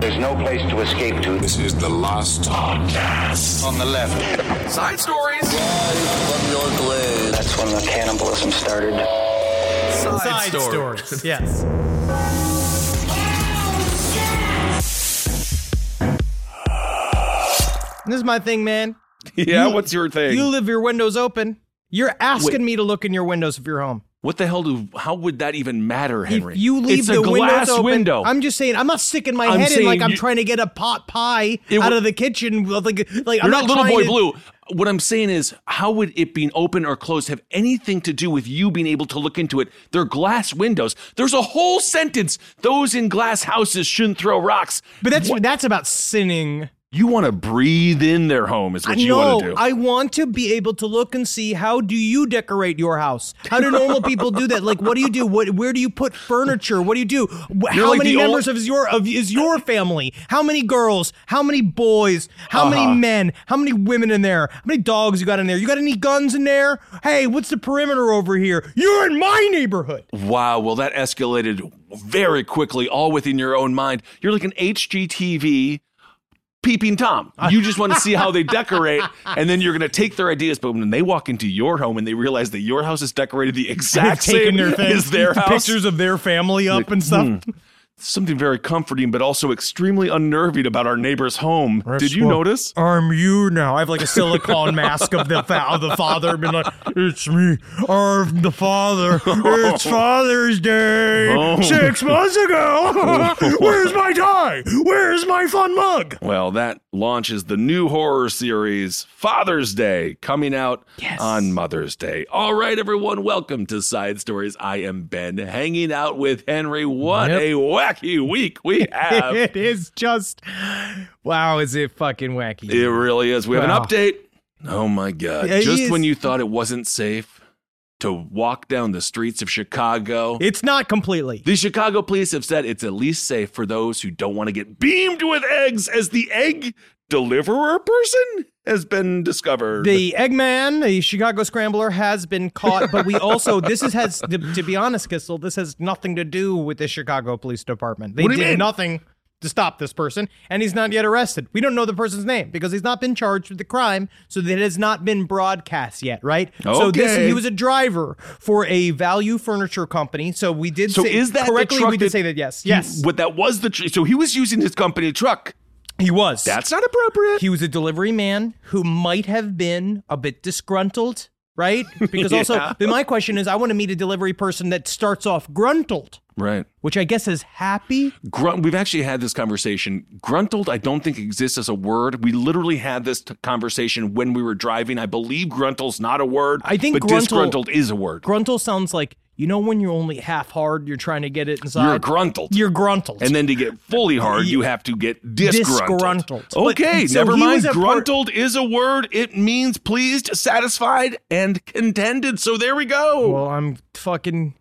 There's no place to escape to. This is the last podcast. On the left. Side stories. That's when the cannibalism started. Side, Side stories. stories. Yes. This is my thing, man. Yeah, You- what's your thing? You live your windows open. You're asking me to look in your windows if you're home. What the hell do? How would that even matter, Henry? If you leave it's the a glass open, window. I'm just saying. I'm not sticking my I'm head in like saying I'm trying to get a pot pie out of the kitchen. Like, like You're I'm not, not, little boy to- blue. What I'm saying is, how would it being open or closed have anything to do with you being able to look into it? They're glass windows. There's a whole sentence. Those in glass houses shouldn't throw rocks. But that's that's about sinning. You want to breathe in their home, is what you no, want to do. I want to be able to look and see how do you decorate your house? How do normal people do that? Like, what do you do? What, where do you put furniture? What do you do? Wh- How like many members old- of your of is your family? How many girls? How many boys? How Uh-huh. many men? How many women in there? How many dogs you got in there? You got any guns in there? Hey, what's the perimeter over here? You're in my neighborhood. Wow, well, that escalated very quickly, all within your own mind. You're like an HGTV peeping Tom. You just want to see how they decorate, and then you're going to take their ideas. But when they walk into your home and they realize that your house is decorated the exact same their as their house, pictures of their family up and stuff. Hmm. Something very comforting, but also extremely unnerving about our neighbor's home. Did you notice? I'm you now. I have like a silicone mask of the fa- of the father, being like, "It's me, I'm the father. It's oh. Father's Day Oh. six months ago. Where's my tie? Where's my fun mug?" Well, that launches the new horror series, Father's Day, coming out on Mother's Day. All right, everyone, welcome to Side Stories. I am Ben, hanging out with Henry. What Yep. a wacky week we have. it is just wow. Is it fucking wacky? it really is. We have an update. Oh my God. Yeah, Just is- when you thought it wasn't safe to walk down the streets of Chicago. it's not completely. the Chicago police have said it's at least safe for those who don't want to get beamed with eggs as the egg deliverer person has been discovered. The Eggman, the Chicago Scrambler, has been caught, but we also this is has to, to be honest, Kissel, this has nothing to do with the Chicago Police Department. They What do you did mean? nothing to stop this person, and he's not yet arrested. We don't know the person's name because he's not been charged with the crime, so that it has not been broadcast yet, right? Okay. So this he was a driver for a value furniture company. So we did so say is that correctly. we did that- say that yes, he- yes, What that was the tr- so he was using his company truck. he was. That's not appropriate. He was a delivery man who might have been a bit disgruntled, right? Because also, Yeah. then my question is, I want to meet a delivery person that starts off gruntled, right. which I guess is happy. Grunt, we've actually had this conversation. Gruntled, I don't think exists as a word. We literally had this t- conversation when we were driving. I believe gruntle's not a word. I think but gruntle- disgruntled is a word. Gruntle sounds like you know when you're only half hard, you're trying to get it inside. You're gruntled. You're gruntled. and then to get fully hard, you have to get disgruntled. Disgruntled. But- Okay, so never mind. was a per- Gruntled is a word. It means pleased, satisfied, and contented. So there we go. well, I'm fucking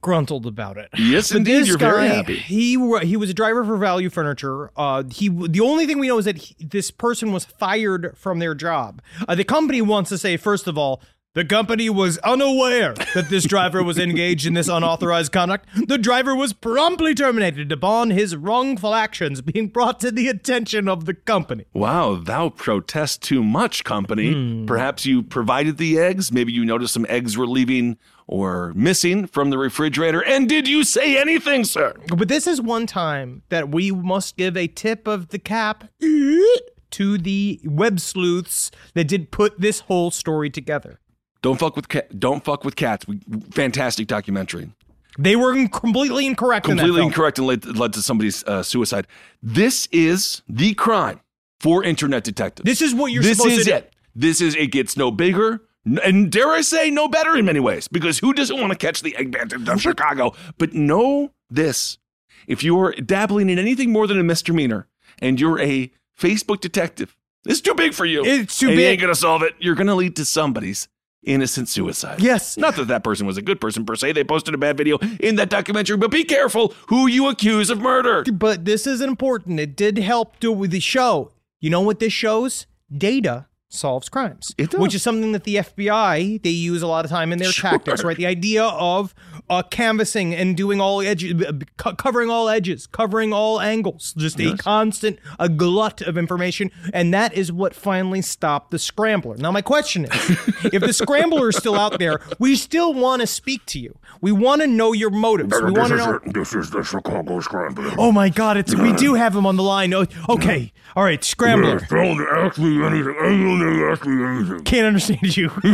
gruntled about it. yes, But indeed. You're guy, very happy. He he was a driver for Value Furniture. Uh, he the only thing we know is that he, this person was fired from their job. Uh, the company wants to say first of all The company was unaware that this driver was engaged in this unauthorized conduct. The driver was promptly terminated upon his wrongful actions being brought to the attention of the company. Wow, thou protest too much, company. Hmm. Perhaps you provided the eggs. Maybe you noticed some eggs were leaving or missing from the refrigerator. And did you say anything, sir? But this is one time that we must give a tip of the cap to the web sleuths that did put this whole story together. Don't fuck with ca- don't fuck with cats. We, fantastic documentary. They were in- completely incorrect in that Completely film. incorrect and led, led to somebody's uh, suicide. This is the crime for internet detectives. This is what you're this supposed is to do. it. This is it gets no bigger and dare I say no better in many ways because who doesn't want to catch the egg bandit of Chicago? But know this: if you're dabbling in anything more than a misdemeanor and you're a Facebook detective, it's too big for you. It's too and You big. ain't gonna solve it. You're gonna lead to somebody's innocent suicide. Yes. Not that that person was a good person per se. They posted a bad video in that documentary, but be careful who you accuse of murder. But this is important. It did help do with the show. You know what this shows? Data solves crimes. It does. Which is something that the FBI they use a lot of time in their Sure. tactics, right? The idea of uh, canvassing and doing all edges, co- covering all edges, covering all angles, just a constant, a glut of information, and that is what finally stopped the scrambler. Now, my question is, if the scrambler is still out there, we still want to speak to you. We want to know your motives. We want to know. This is the Chicago Scrambler. Oh my God! It's we do have him on the line. Oh, okay, all right, Scrambler. Don't ask me anything. Don't ask me anything. Can't understand you.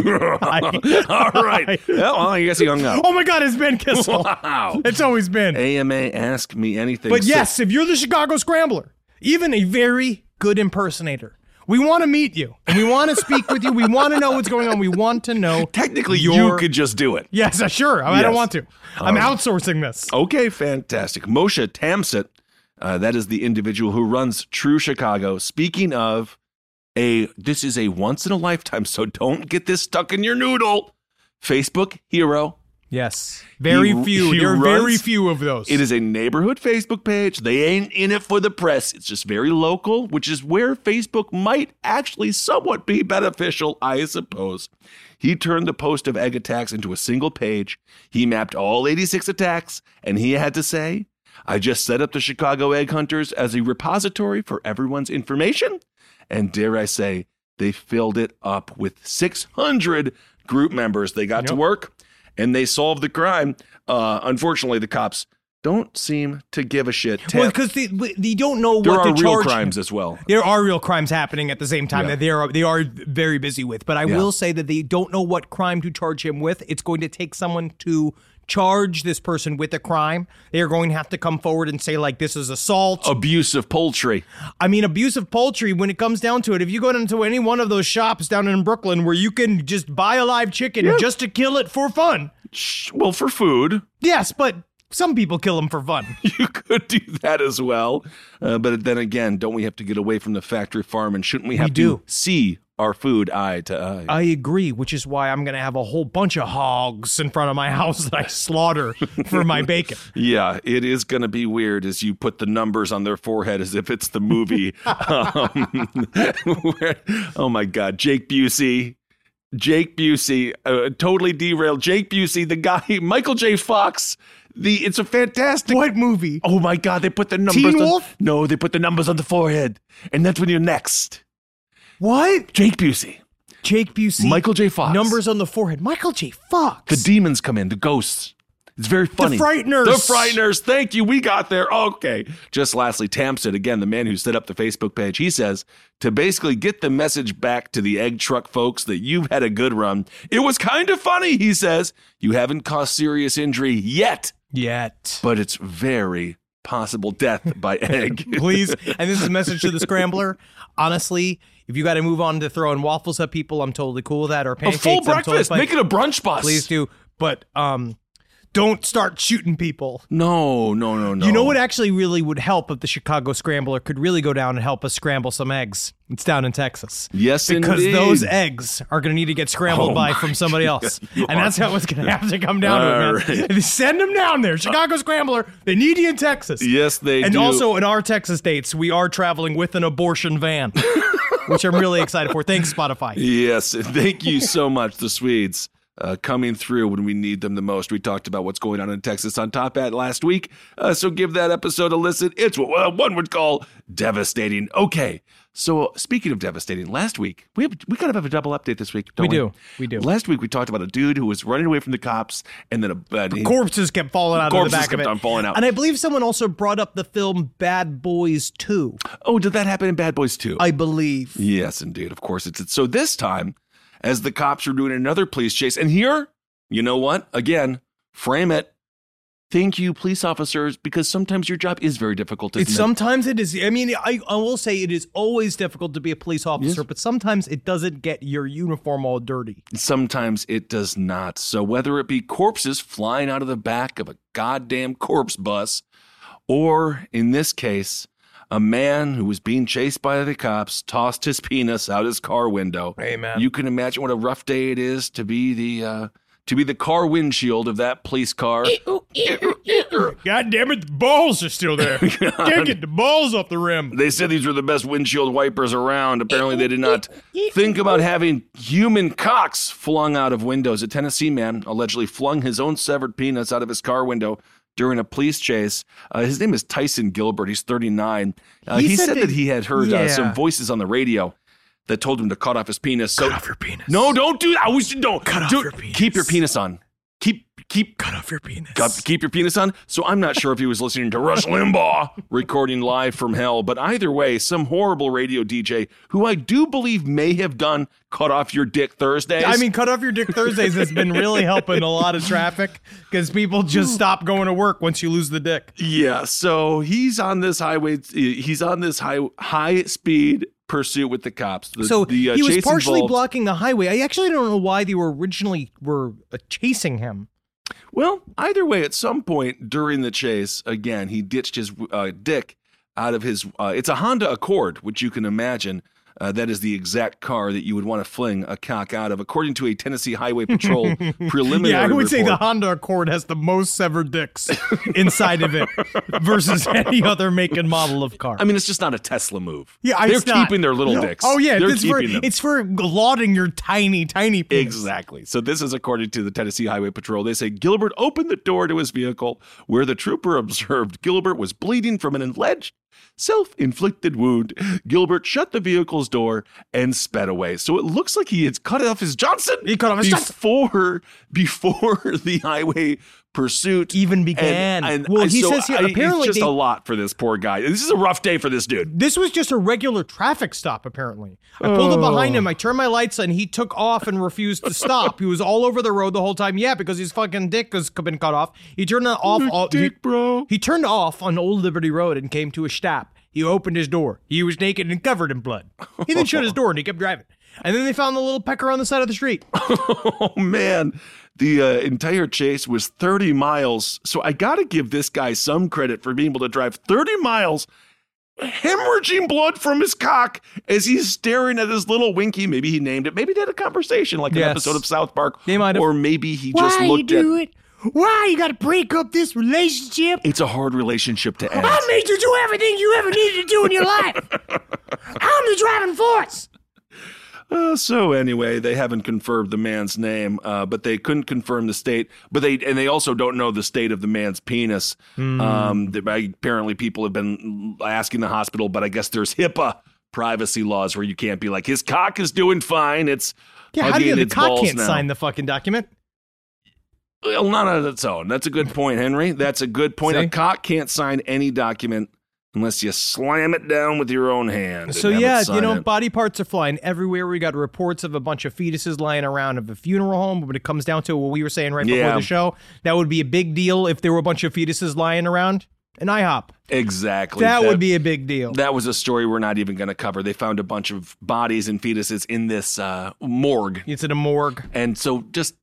All right. Well, I guess he hung up. Oh my God, it's Ben Kissel. Wow. It's always been. AMA, ask me anything. But So- yes, if you're the Chicago Scrambler, even a very good impersonator, we want to meet you and we want to speak with you. We want to know what's going on. We want to know. technically you your- could just do it. Yes, uh, sure. I, I don't want to. I'm Um, outsourcing this. Okay, fantastic. Moshe Tamsit, uh, that is the individual who runs True Chicago. Speaking of a, this is a once in a lifetime, so don't get this stuck in your noodle. Facebook hero. Yes, very He- few. he There are very few of those. It is a neighborhood Facebook page. They ain't in it for the press. It's just very local, which is where Facebook might actually somewhat be beneficial, I suppose. He turned the post of egg attacks into a single page. He mapped all 86 attacks, and he had to say, I just set up the Chicago Egg Hunters as a repository for everyone's information. And dare I say, they filled it up with 600 group members. They got to work and they solved the crime. Uh, unfortunately, the cops don't seem to give a shit. well, because they, they don't know there what are to real crimes as well. There are real crimes happening at the same time Yeah. that they are they are very busy with. But I Yeah. will say that they don't know what crime to charge him with. It's going to take someone to charge this person with a crime. They are going to have to come forward and say like this is assault. Abuse of poultry. I mean abuse of poultry when it comes down to it. If you go into any one of those shops down in Brooklyn where you can just buy a live chicken just to kill it for fun. Well, for food, Yes, but some people kill them for fun. you could do that as well. Uh, but then again, don't we have to get away from the factory farm? And shouldn't we have do. to see our food eye to eye? I agree, which is why I'm going to have a whole bunch of hogs in front of my house that I slaughter for my bacon. Yeah, it is going to be weird as you put the numbers on their forehead as if it's the movie. um, where- oh my God, Jake Busey. Jake Busey, uh, totally derailed. Jake Busey, the guy, Michael J. Fox. The it's a fantastic. What movie? Oh my God, they put the numbers. Teen on- Wolf? No, they put the numbers on the forehead, and that's when you're next. What? Jake Busey, Jake Busey. Michael J. Fox. Numbers on the forehead. Michael J. Fox. The demons come in, the ghosts. It's very funny. The Frighteners. The Frighteners. Thank you. We got there. Okay. Just lastly, Tamsit, again, the man who set up the Facebook page, he says to basically get the message back to the egg truck folks that you've had a good run. It was kind of funny, he says. You haven't caused serious injury yet, Yet. but it's very possible death by egg. Please. And this is a message to the scrambler. Honestly, if you got to move on to throwing waffles at people, I'm totally cool with that. Or a pancakes. full I'm totally breakfast. fine. Make it a brunch bus. Please do. But um, don't start shooting people. No, no, no, no. You know what actually really would help if the Chicago Scrambler could really go down and help us scramble some eggs? It's down in Texas. Yes, because indeed. those eggs are going to need to get scrambled Oh by from somebody else, and that's how it's going to have to come down All to it, man. Send them down there, Chicago Scrambler. They need you in Texas. Yes, they do. and do. also in our Texas states, we are traveling with an abortion van. which I'm really excited for. Thanks, Spotify. Yes, thank you so much, the Swedes. Uh, coming through when we need them the most. We talked about what's going on in Texas on Top Hat last week, uh, so give that episode a listen. It's what one would call devastating. Okay, so speaking of devastating, last week we have, we kind of have a double update this week. Don't We we, do. We do. Last week we talked about a dude who was running away from the cops, and then a uh, he- Corpses kept falling out Corpses of the back kept of it. on falling out. And I believe someone also brought up the film Bad Boys 2. Oh, did that happen in Bad Boys too? I believe. Yes, indeed. Of course it's, it's so this time, as the cops are doing another police chase, and here, you know what? Again, frame it. Thank you, police officers, because sometimes your job is very difficult. It's sometimes it is. I mean, I, I will say it is always difficult to be a police officer, Yes. but sometimes it doesn't get your uniform all dirty. Sometimes it does not. So whether it be corpses flying out of the back of a goddamn corpse bus, or in this case, a man who was being chased by the cops tossed his penis out his car window. Hey, man. You can imagine what a rough day it is to be the uh, to be the car windshield of that police car. God damn it, the balls are still there. Can't get the balls off the rim. They said these were the best windshield wipers around. Apparently, they did not think about having human cocks flung out of windows. A Tennessee man allegedly flung his own severed penis out of his car window during a police chase. Uh, his name is Tyson Gilbert. He's 39. Uh, he, He said, said that, that- he had heard uh, some voices on the radio that told him to cut off his penis. So, Cut off your penis. No, don't do that. I wish you don't. Cut off do- your penis. Keep your penis on. Keep keep Cut off your penis. Got- keep your penis on. So I'm not sure if he was listening to Rush Limbaugh recording live from hell, but either way, some horrible radio DJ who I do believe may have done cut off your dick Thursdays. I mean, cut off your dick Thursdays has been really helping a lot of traffic because people just stop going to work once you lose the dick. yeah. So he's on this highway. He's on this high high speed pursuit with the cops. The, So the, uh, he was partially involved- blocking the highway. I actually don't know why they were originally were uh, chasing him. Well, either way, at some point during the chase, again, he ditched his uh, dick out of his. Uh, it's a Honda Accord, which you can imagine. Uh, that is the exact car that you would want to fling a cock out of, according to a Tennessee Highway Patrol preliminary. Yeah, I would say the. Honda Accord has the most severed dicks inside of it versus any other make and model of car. I mean, it's just not a Tesla move. yeah, they're it's not- keeping their little dicks. Oh yeah, they're it's for keeping them. it's for lauding your tiny, tiny penis. Exactly. So this is according to the Tennessee Highway Patrol. They say Gilbert opened the door to his vehicle where the trooper observed Gilbert was bleeding from an alleged self-inflicted wound. Gilbert shut the vehicle's door and sped away. So it looks like he had cut off his Johnson. He cut off his Johnson. before before the highway pursuit Even began. And, and Well, I- he so says here, I- it's apparently just they- a lot for this poor guy. This is a rough day for this dude. This was just a regular traffic stop, apparently. I pulled up behind him, oh. I turned my lights on, he took off and refused to stop. He was all over the road the whole time. Yeah, because his fucking dick has been cut off. He turned off. all, he, dick, bro. he turned off on Old Liberty Road and came to a stop. He opened his door. He was naked and covered in blood. He then shut his door and he kept driving. And then they found the little pecker on the side of the street. Oh man, the uh, entire chase was 30 miles. So I got to give this guy some credit for being able to drive 30 miles hemorrhaging blood from his cock as he's staring at his little winky. Maybe he named it. Maybe they had a conversation like an episode of South Park. They might have. Or maybe he just looked at Why do it? Why you got to break up this relationship? It's a hard relationship to end. I made you do everything you ever needed to do in your life. I'm the driving force. Uh, so anyway, they haven't confirmed the man's name, uh, but they couldn't confirm the state. But they and they also don't know the state of the man's penis. Hmm. Um, apparently, people have been asking the hospital, but I guess there's HIPAA privacy laws where you can't be like his cock is doing fine. It's Yeah, how do you? The cock can't now. sign the fucking document. Well, not on its own. That's a good point, Henry. That's a good point. See? A cock can't sign any document unless you slam it down with your own hand. So and have it yeah, you know, it. body parts are flying everywhere. We got reports of a bunch of fetuses lying around of a funeral home. But when it comes down to what we were saying right Yeah. before the show, that would be a big deal if there were a bunch of fetuses lying around an IHOP. exactly. That, would be a big deal. That was a story we're not even going to cover. They found a bunch of bodies and fetuses in this uh, morgue. it's in a morgue. And so just,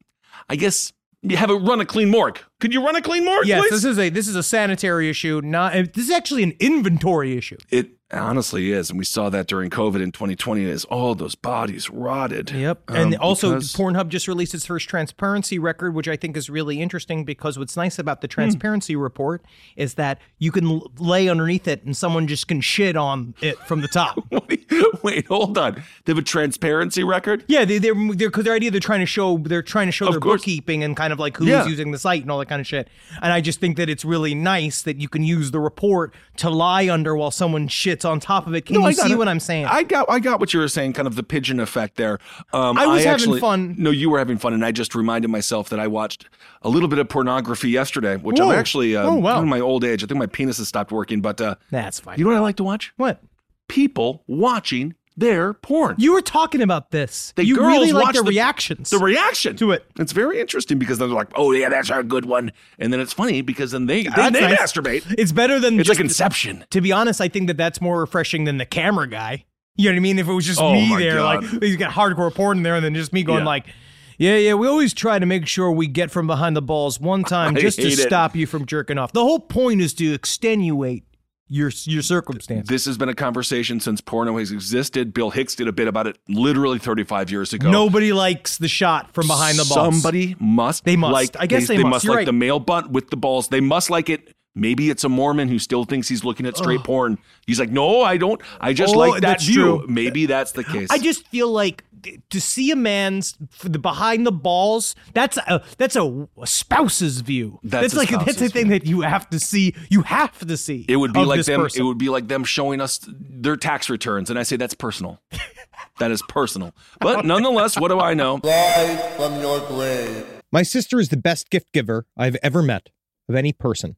I guess, have a run a clean morgue. Could you run a clean morgue, Yes, please? this is a this is a sanitary issue. Not this is actually an inventory issue. it honestly is, and we saw that during COVID in 2020. Is all those bodies rotted? Yep. And Um, also, because- Pornhub just released its first transparency record, which I think is really interesting because what's nice about Hmm. the transparency report is that you can lay underneath it and someone just can shit on it from the top. Wait, hold on. They have a transparency record. yeah, they, they're they're because their idea they're trying to show they're trying to show Of their course. bookkeeping and kind of like who's Yeah. using the site and all that kind of shit. And I just think that it's really nice that you can use the report to lie under while someone shits on top of it. Can No, you I see it. what I'm saying? I got, I got what you were saying, kind of the pigeon effect there. Um, I was having actually- fun. No, you were having fun, and I just reminded myself that I watched a little bit of pornography yesterday, which I'm actually, uh, Oh, wow. in my old age, I think my penis has stopped working. But uh, That's fine. you know what I like to watch? what? People watching their porn. You were talking about this. The you girls really like the, reactions. the reaction To it. It's very interesting because they're like, "Oh yeah, that's our good one," and then it's funny because then they then they nice. masturbate. It's better than It's just, like Inception. To be honest, I think that that's more refreshing than the camera guy. You know what I mean? If it was just Oh me there, God. like he's got hardcore porn in there, and then just me going Yeah. like, "Yeah, yeah." We always try to make sure we get from behind the balls one time I just to it. stop you from jerking off. The whole point is to extenuate your your circumstance. This has been a conversation since porno has existed. Bill Hicks did a bit about it literally 35 years ago. Nobody likes the shot from behind the balls. Somebody must. They must. Like, I guess they must. You're like right. the male butt with the balls. They must like it. Maybe it's a Mormon who still thinks he's looking at straight porn. He's like, no, I don't. I just Oh, like that that's view. true. Maybe that's the case. I just feel like to see a man's the behind the balls. That's a that's a, a spouse's view. That's a like that's a spouse's thing that you have to see. You have to see. It would be like them. person. It would be like them showing us their tax returns, and I say that's personal. that is personal. But nonetheless, what do I know? Live from your grave. My sister is the best gift giver I've ever met of any person.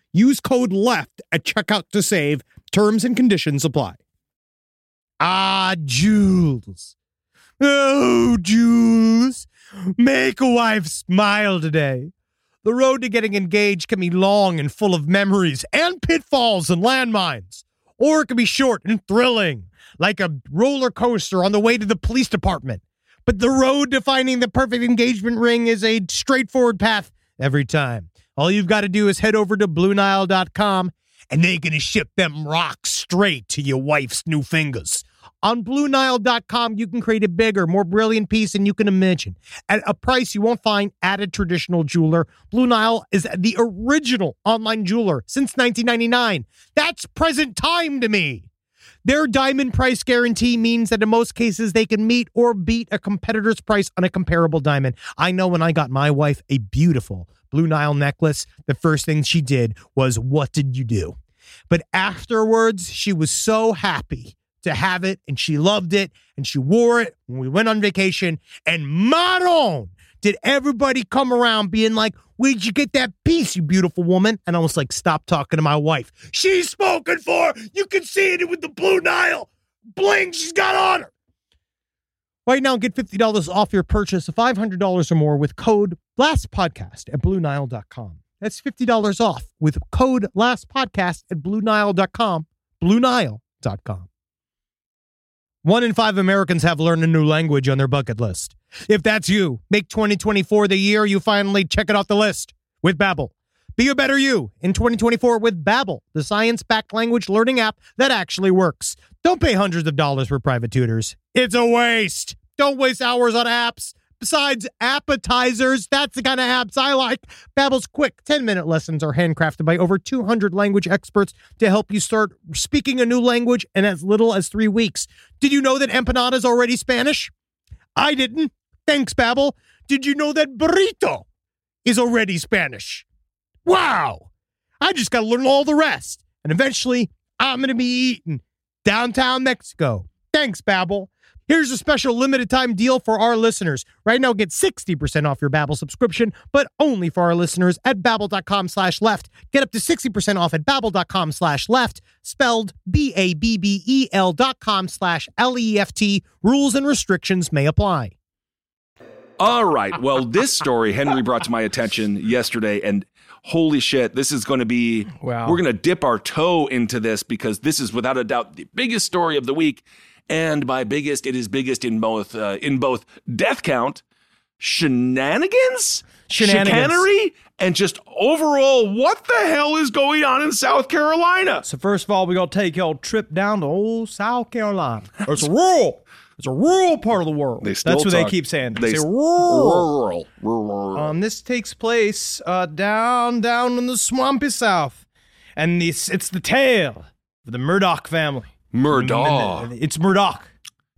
Use code LEFT at checkout to save. Terms and conditions apply. Ah, Jules. Oh, Jules. Make a wife smile today. The road to getting engaged can be long and full of memories and pitfalls and landmines, or it can be short and thrilling, like a roller coaster on the way to the police department. But the road to finding the perfect engagement ring is a straightforward path every time. All you've got to do is head over to BlueNile.com and they're going to ship them rocks straight to your wife's new fingers. On BlueNile.com, you can create a bigger, more brilliant piece than you can imagine at a price you won't find at a traditional jeweler. Blue Nile is the original online jeweler since 1999. That's present time to me. Their diamond price guarantee means that in most cases they can meet or beat a competitor's price on a comparable diamond. I know when I got my wife a beautiful Blue Nile necklace, the first thing she did was, What did you do? But afterwards, she was so happy to have it and she loved it and she wore it when we went on vacation. And Maron, did everybody come around being like, Where'd you get that piece, you beautiful woman? And I was like, Stop talking to my wife. She's spoken for. You can see it with the Blue Nile bling she's got on her. Right now, get $50 off your purchase of $500 or more with code LASTPODCAST at BlueNile.com. That's $50 off with code LASTPODCAST at BlueNile.com. BlueNile.com. One in five Americans have learned a new language on their bucket list. If that's you, make 2024 the year you finally check it off the list with Babbel. Be a better you in 2024 with Babbel, the science-backed language learning app that actually works. Don't pay hundreds of dollars for private tutors. It's a waste. Don't waste hours on apps. besides appetizers. That's the kind of apps I like. Babbel's quick 10-minute lessons are handcrafted by over 200 language experts to help you start speaking a new language in as little as 3 weeks. Did you know that empanada is already Spanish? I didn't. Thanks, Babbel. Did you know that burrito is already Spanish? Wow. I just got to learn all the rest. And eventually, I'm going to be eating downtown Mexico. Thanks, Babbel. Here's a special limited time deal for our listeners. Right now, get 60% off your Babbel subscription, but only for our listeners at babbel.com slash left. Get up to 60% off at babbel.com slash left, spelled B-A-B-B-E-L dot com slash L-E-F-T. Rules and restrictions may apply. All right. Well, this story Henry brought to my attention yesterday, and holy shit, this is going to be. Wow. We're going to dip our toe into this because this is without a doubt the biggest story of the week, and by biggest, it is biggest in both uh, in both death count, shenanigans, Shenanigans. chicanery, and just overall, what the hell is going on in South Carolina? So first of all, we're gonna take y'all trip down to old South Carolina. It's rural. It's a rural part of the world. They still That's what they keep saying. They, They say rural. rural, rural. Um, this takes place uh, down, down in the swampy south, and this it's the tale of the Murdaugh family. Murdaugh. It's Murdaugh.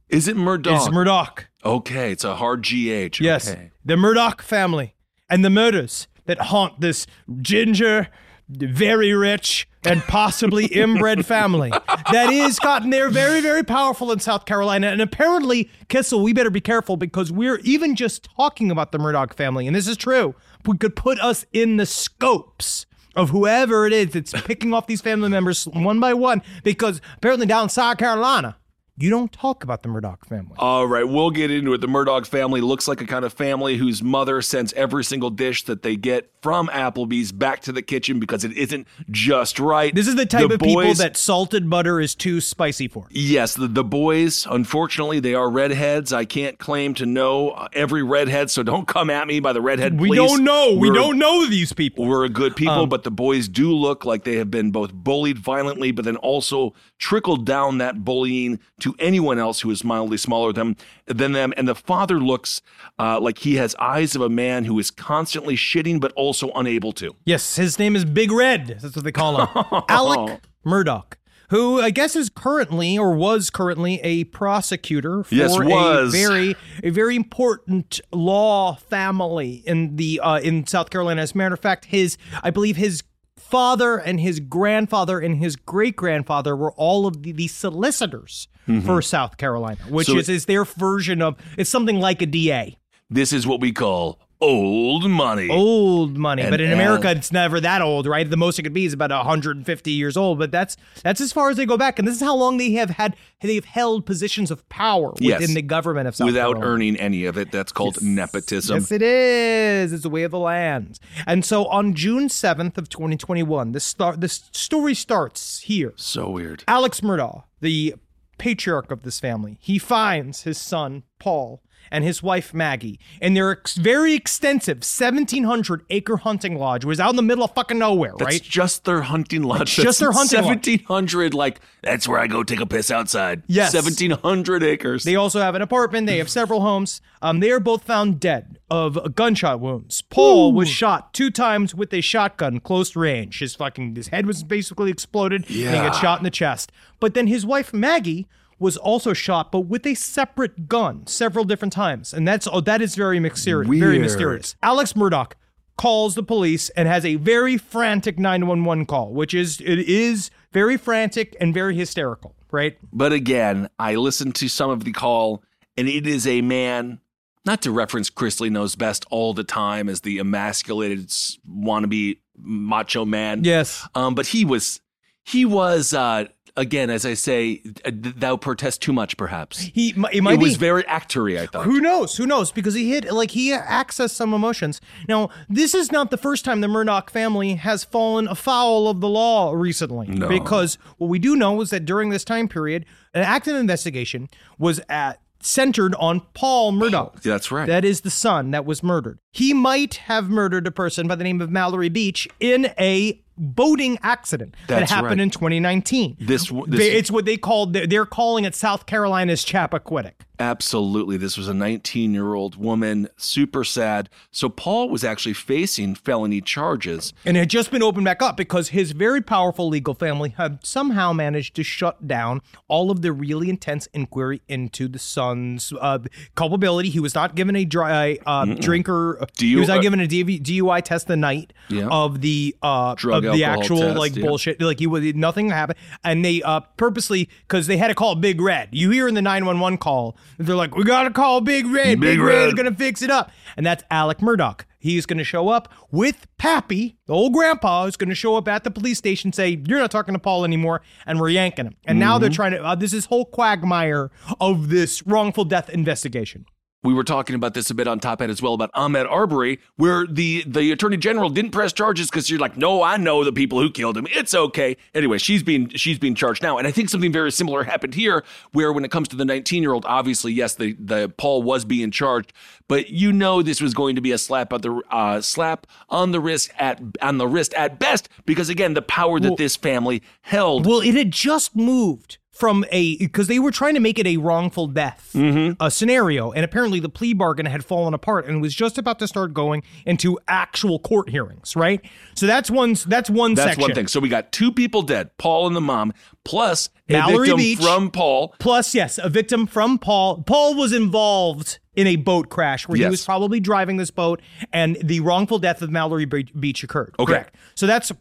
Is it Murdaugh? It's Murdaugh. Okay, it's a hard GH. Yes, Okay. the Murdaugh family and the murders that haunt this ginger, very rich, and possibly inbred family that is gotten there very, very powerful in South Carolina. And apparently, Kissel, we better be careful because we're even just talking about the Murdaugh family, and this is true. We could put us in the scopes of whoever it is that's picking off these family members one by one because apparently down in South Carolina, you don't talk about the Murdaugh family. All right, we'll get into it. The Murdaugh family looks like a kind of family whose mother sends every single dish that they get from Applebee's back to the kitchen because it isn't just right. This is the type The of people that salted butter is too spicy for. Yes, the, the boys, unfortunately, they are redheads. I can't claim to know every redhead, so don't come at me by the redhead, We please. don't know. We We're- don't know these people. We're a good people, Um, but the boys do look like they have been both bullied violently, but then also trickled down that bullying to anyone else who is mildly smaller than, than them. And the father looks uh, like he has eyes of a man who is constantly shitting, but also unable to. Yes, his name is Big Red. That's what they call him. Alec Murdaugh, who I guess is currently or was currently a prosecutor for Yes, a very a very important law family in the uh, in South Carolina. As a matter of fact, his I believe his father and his grandfather and his great grandfather were all of the, the solicitors for South Carolina, which Mm-hmm. So is, is their version of it's something like a DA. This is what we call old money. old money. And but in America, it's never that old, right? The most it could be is about 150 years old. But that's that's as far as they go back, and this is how long they have had they've held positions of power Yes. within the government of South Carolina. Without Carolina. earning any of it. That's called nepotism. Yes, it is. It's the way of the land. And so on June 7th of 2021, this start this story starts here. so weird. Alex Murdaugh, the patriarch of this family, he finds his son, Paul, and his wife, Maggie, in their ex- very extensive 1,700 acre hunting lodge, was out in the middle of fucking nowhere, That's right? just their hunting lodge. just their hunting lodge. Seventeen hundred. Like that's where I go take a piss outside. Yes. seventeen hundred acres. They also have an apartment. They have several homes. Um, they are both found dead of gunshot wounds. Paul was shot two times with a shotgun, close range. His fucking his head was basically exploded. And he got shot in the chest. But then his wife Maggie was also shot, but with a separate gun, several different times. And that's oh, that is very mysterious. Very mysterious. Alex Murdaugh calls the police and has a very frantic 911 call, which is it is very frantic and very hysterical, right? But again, I listened to some of the call, and it is a man. Not to reference Chrisley Knows Best all the time as the emasculated wannabe macho man. Yes. Um, but he was, he was uh, again, as I say, uh, thou protest too much, perhaps. He it might it be was very actory. I thought. Who knows? Who knows? Because he hit like he accessed some emotions. Now, this is not the first time the Murdaugh family has fallen afoul of the law recently. No. Because what we do know is that during this time period, an active investigation was at centered on Paul Murdaugh. That's right. That is the son that was murdered. He might have murdered a person by the name of Mallory Beach in a boating accident That's that happened right. in 2019. This- this- it's what they called they're- they're calling it South Carolina's Chappaquiddick. Absolutely. This was a 19 year old woman, super sad. So Paul was actually facing felony charges. And it had just been opened back up because his very powerful legal family had somehow managed to shut down all of the really intense inquiry into the son's uh, culpability. He was not given a dry uh, drinker. he was not given a DUI test the night Yeah. of the uh, Drug, of the actual test, like yeah. bullshit. Like he was nothing happened, and they uh, purposely because they had to call Big Red. You hear in the nine one one call, they're like, "We gotta call Big Red. Big, Big Red is Red." gonna fix it up," and that's Alec Murdaugh. He's going to show up with Pappy, the old grandpa, is going to show up at the police station, say, You're not talking to Paul anymore, and we're yanking him. And now they're Mm-hmm. trying to, uh, this is whole quagmire of this wrongful death investigation. We were talking about this a bit on Top Hat as well about Ahmaud Arbery, where the, the attorney general didn't press charges because you're like, no, I know the people who killed him. It's okay. Anyway, she's being she's being charged now, and I think something very similar happened here, where when it comes to the 19 year old, obviously, yes, the the Paul was being charged, but you know this was going to be a slap on the uh, slap on the wrist at on the wrist at best, because again, the power that this family held. Well, it had just moved from a because they were trying to make it a wrongful death Mm-hmm. a scenario, and apparently the plea bargain had fallen apart and was just about to start going into actual court hearings. Right, so that's one that's one That's section. one thing. So we got two people dead, Paul and the mom, plus a Mallory victim Beach. from Paul. Plus, yes, a victim from Paul. Paul was involved in a boat crash where he was probably driving this boat, and the wrongful death of Mallory Beach occurred. Okay. Correct. So that's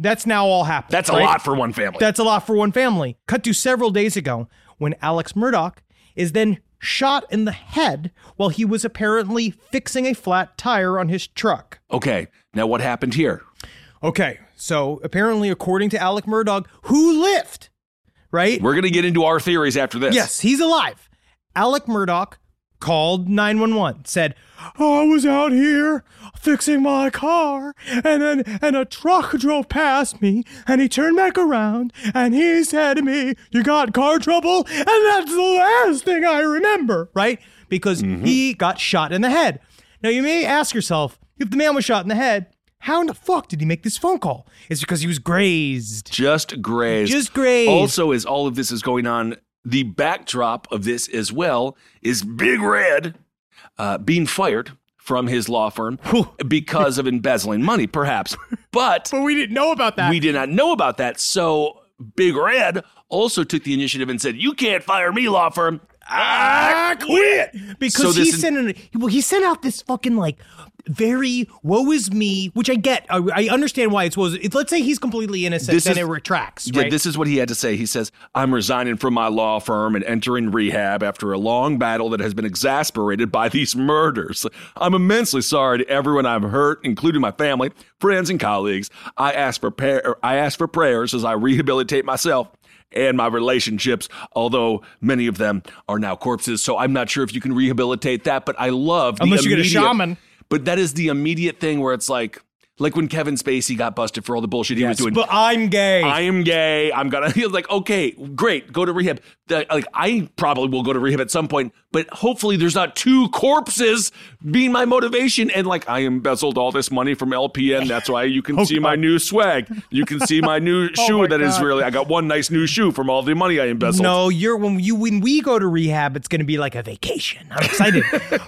that's now all happened. That's a right? lot for one family. That's a lot for one family. Cut to several days ago when Alex Murdaugh is then shot in the head while he was apparently fixing a flat tire on his truck. okay. Now what happened here? Okay, so apparently, according to Alec Murdaugh, who lived, right? We're gonna get into our theories after this. Yes, he's alive. Alec Murdaugh called 911, said, I was out here fixing my car, and then and a truck drove past me, and he turned back around, and he said to me, You got car trouble? And that's the last thing I remember, right? Because mm-hmm. he got shot in the head. Now you may ask yourself, if the man was shot in the head, how in the fuck did he make this phone call? It's because he was grazed. Just grazed. Just grazed. Also, as all of this is going on, the backdrop of this as well is Big Red uh, being fired from his law firm because of embezzling money, perhaps. But But we didn't know about that. we did not know about that. So Big Red also took the initiative and said, "You can't fire me, law firm. I ah, quit." because So he this- sent an, well, he sent out this fucking like very woe is me, which I get. I, I understand why it's woe. is- It's, let's say he's completely innocent, This then is- it retracts. Yeah, right? this is what he had to say. He says, I'm resigning from my law firm and entering rehab after a long battle that has been exasperated by these murders. I'm immensely sorry to everyone I've hurt, including my family, friends, and colleagues. I ask for, prayer, I ask for prayers as I rehabilitate myself and my relationships, although many of them are now corpses. So I'm not sure if you can rehabilitate that, but I love the Unless you get a shaman. But that is the immediate thing where it's like, like when Kevin Spacey got busted for all the bullshit he was doing. but I'm gay. I am gay. I'm gonna. He was like, okay, great, go to rehab. The- like, I probably will go to rehab at some point, but hopefully, there's not two corpses being my motivation. And like, I embezzled all this money from LPN. That's why you can see my new swag. You can see my new shoe. Oh my That is God. really. I got one nice new shoe from all the money I embezzled. no, you're when you when we go to rehab, it's going to be like a vacation. I'm excited.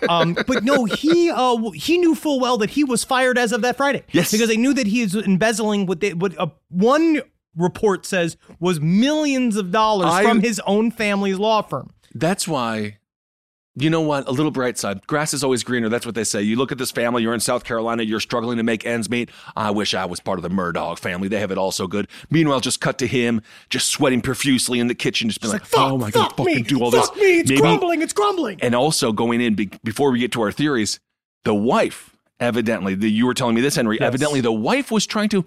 um, but no, he uh he knew full well that he was fired as of that Friday. Yes. because they knew that he is embezzling what they what uh, one report says was millions of dollars I- from his own family's law firm. That's why. You know what? A little bright side. Grass is always greener. That's what they say. You look at this family. You're in South Carolina. You're struggling to make ends meet. I wish I was part of the Murdaugh family. They have it all so good. Meanwhile, just cut to him, just sweating profusely in the kitchen, just being like, Fuck, "Oh my god, fuck fucking me, do all fuck this." me, it's Maybe- crumbling, it's crumbling. And also going in be- before we get to our theories, the wife evidently. The, you were telling me this, Henry. Evidently, the wife was trying to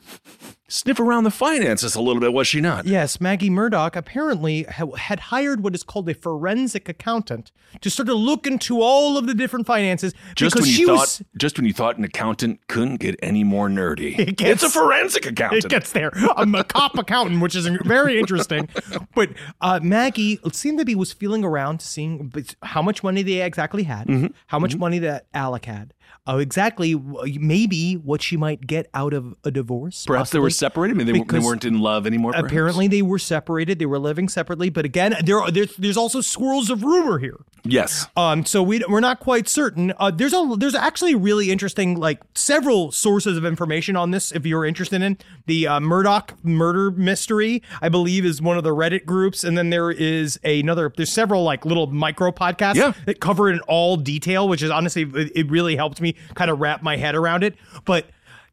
sniff around the finances a little bit, was she not? Yes, Maggie Murdaugh apparently ha- had hired what is called a forensic accountant to sort of look into all of the different finances Just when she you thought, was. just when you thought an accountant couldn't get any more nerdy, It gets- it's a forensic accountant. It gets there. I'm a cop accountant, which is very interesting. But uh, Maggie seemed that he was feeling around, seeing how much money they exactly had, Mm-hmm. how much money that Alec had, uh, exactly maybe what she might get out of a divorce. Perhaps they were possibly. separated. Maybe they, they weren't in love anymore. perhaps? Apparently, they were separated. They were living separately. But again, there are, there's, there's also swirls of rumor here. Yes. Um, so we we're not quite certain. Uh, there's a there's actually really interesting like several sources of information on this. If you're interested in the uh, Murdaugh murder mystery, I believe is one of the Reddit groups, and then there is another. There's several like little micro podcasts Yeah. that cover it in all detail, which is honestly it, it really helped me kind of wrap my head around it. But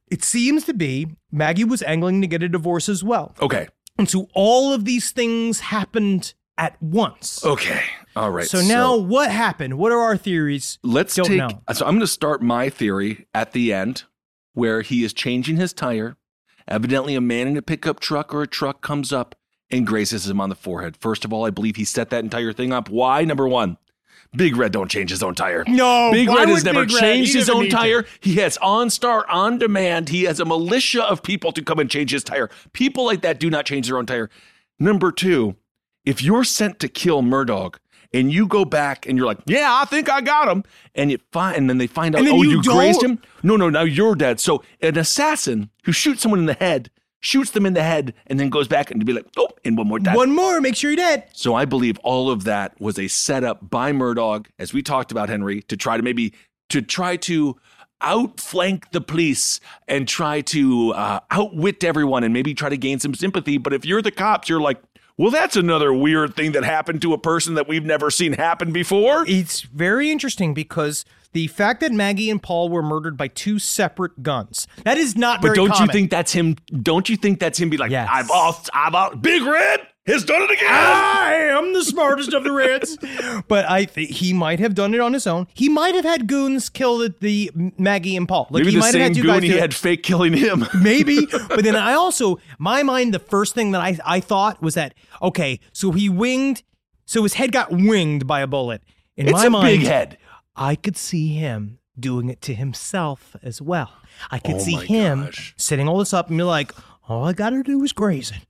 it seems to be Maggie was angling to get a divorce as well, Okay. and so all of these things happened at once. Okay. All right. So now what happened? What are our theories? let's Don't take. know. Uh, so I'm going to start my theory at the end, where he is changing his tire. Evidently, a man in a pickup truck or a truck comes up and grazes him on the forehead. First of all, I believe he set that entire thing up. Why? Number one, Big Red don't change his own tire. No, Big Red has never Big Red? changed He his own need to. tire. He has OnStar on demand. He has a militia of people to come and change his tire. People like that do not change their own tire. Number two, if you're sent to kill Murdaugh and you go back and you're like, yeah, I think I got him, and you find, and then they find out, oh, you you, grazed him. No, no, now you're dead. So an assassin who shoots someone in the head shoots them in the head and then goes back and to be like, oh, and one more time. One more, make sure you're dead. So I believe all of that was a setup by Murdaugh, as we talked about, Henry, to try to maybe to try to outflank the police and try to uh, outwit everyone and maybe try to gain some sympathy. But if you're the cops, you're like, well, that's another weird thing that happened to a person that we've never seen happen before. It's very interesting because the fact that Maggie and Paul were murdered by two separate guns, that is not But very don't common. you think that's him? Don't you think that's him? Be like, Yes. I've off, I've off, Big Red has done it again. I am the smartest of the Reds. But I think he might have done it on his own. He might have had goons kill the, the Maggie and Paul. Like Maybe he the might have same had two goon guys he do it. had fake killing him. maybe but then i also my mind the first thing that i i thought was that okay so he winged so his head got winged by a bullet in It's my a mind big head. i could see him doing it to himself as well i could Oh see my him gosh. setting all this up and be like all i gotta do is graze it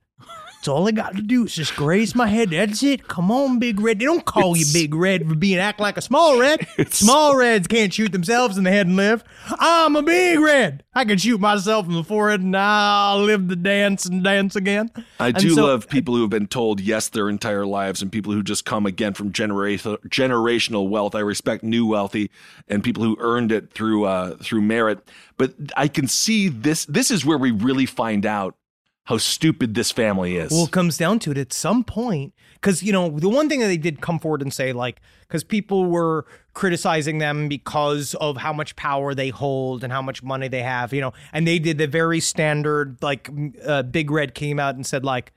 that's all I got to do is just graze my head. That's it. Come on, Big Red. They don't call you Big Red for being act like a small red. Small reds can't shoot themselves in the head and live. I'm a Big Red. I can shoot myself in the forehead and I'll live the dance and dance again. I do so- love people who have been told yes their entire lives and people who just come again from generational generational wealth. I respect new wealthy and people who earned it through uh, through merit. But I can see this this is where we really find out how stupid this family is. Well, it comes down to it at some point, because you know the one thing that they did come forward and say, like, because people were criticizing them because of how much power they hold and how much money they have, you know, and they did the very standard, like, uh, Big Red came out and said, like,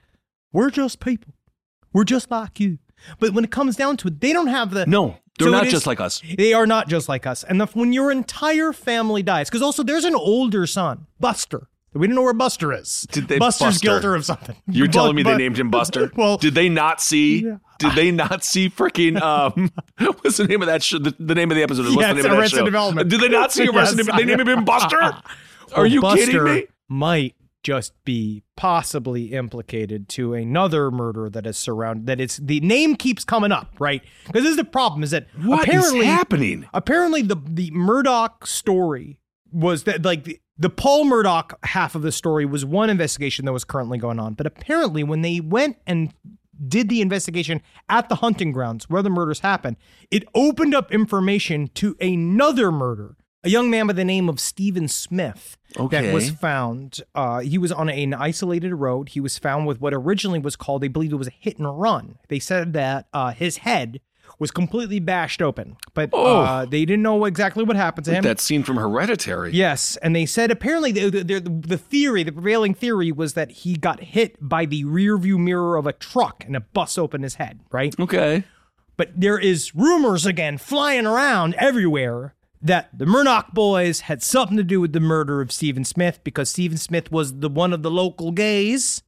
we're just people, we're just like you. But when it comes down to it, they don't have the no, they're So not is- just like us. They are not just like us. And the, when your entire family dies, because also there's an older son, Buster. We didn't know where Buster is. Did they- Buster's Buster. guilty of something. You're telling But- me they named him Buster? Well, did they not see? Did they not see freaking um? What's the name of that show? The, the name of the episode. What's Yes, the name of that Arrested show? Development. Did they not see Arrested Yes, Development? They named him Buster. Are well, you Buster kidding me? Might just be possibly implicated to another murder that is surrounded. That it's the name keeps coming up, right? Because this is the problem: is that What is apparently happening? Apparently, the the Murdaugh story was that like the, Paul Murdaugh half of the story was one investigation that was currently going on, but apparently when they went and did the investigation at the hunting grounds where the murders happened, it opened up information to another murder. A young man by the name of Stephen Smith that was found. Uh, he was on an isolated road. He was found with what originally was called, they believe it was a hit and run. They said that uh, his head was completely bashed open, but Oh. uh, they didn't know exactly what happened to him. That scene from Hereditary. Yes, and they said apparently the, the, the, the theory, the prevailing theory, was that he got hit by the rear view mirror of a truck and it bust open his head. Right, Okay. but there is rumors again flying around everywhere that the Murdaugh boys had something to do with the murder of Stephen Smith because Stephen Smith was the one of the local gays.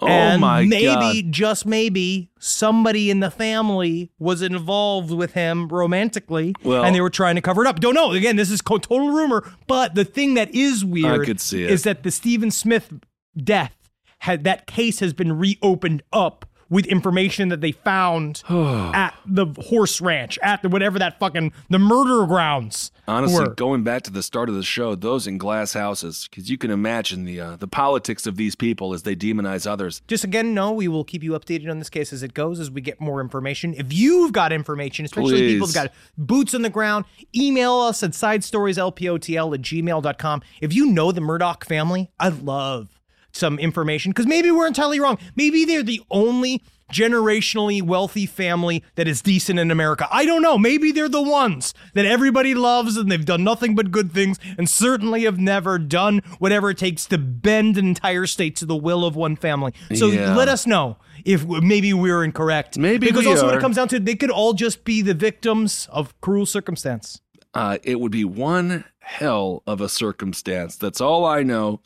Oh and my maybe, God. just maybe, somebody in the family was involved with him romantically, Well- and they were trying to cover it up. Don't know. Again, this is co- total rumor. But the thing that is weird I could see it. is that the Stephen Smith death had that case has been reopened up with information that they found at the horse ranch, at the whatever that fucking the murder grounds. Honestly, were. going back to the start of the show, those in glass houses, because you can imagine the uh, the politics of these people as they demonize others. just again, no, we will keep you updated on this case as it goes as we get more information. If you've got information, especially people who've got boots on the ground, email us at sidestorieslpotl at gmail.com. If you know the Murdaugh family, I'd love some information because maybe we're entirely wrong. Maybe they're the only generationally wealthy family that is decent in America. I don't know. Maybe they're the ones that everybody loves and they've done nothing but good things and certainly have never done whatever it takes to bend an entire state to the will of one family. So Yeah. let us know if maybe we're incorrect. Maybe because also when it comes down to it, they could all just be the victims of cruel circumstance. Uh, it would be one hell of a circumstance. That's all I know.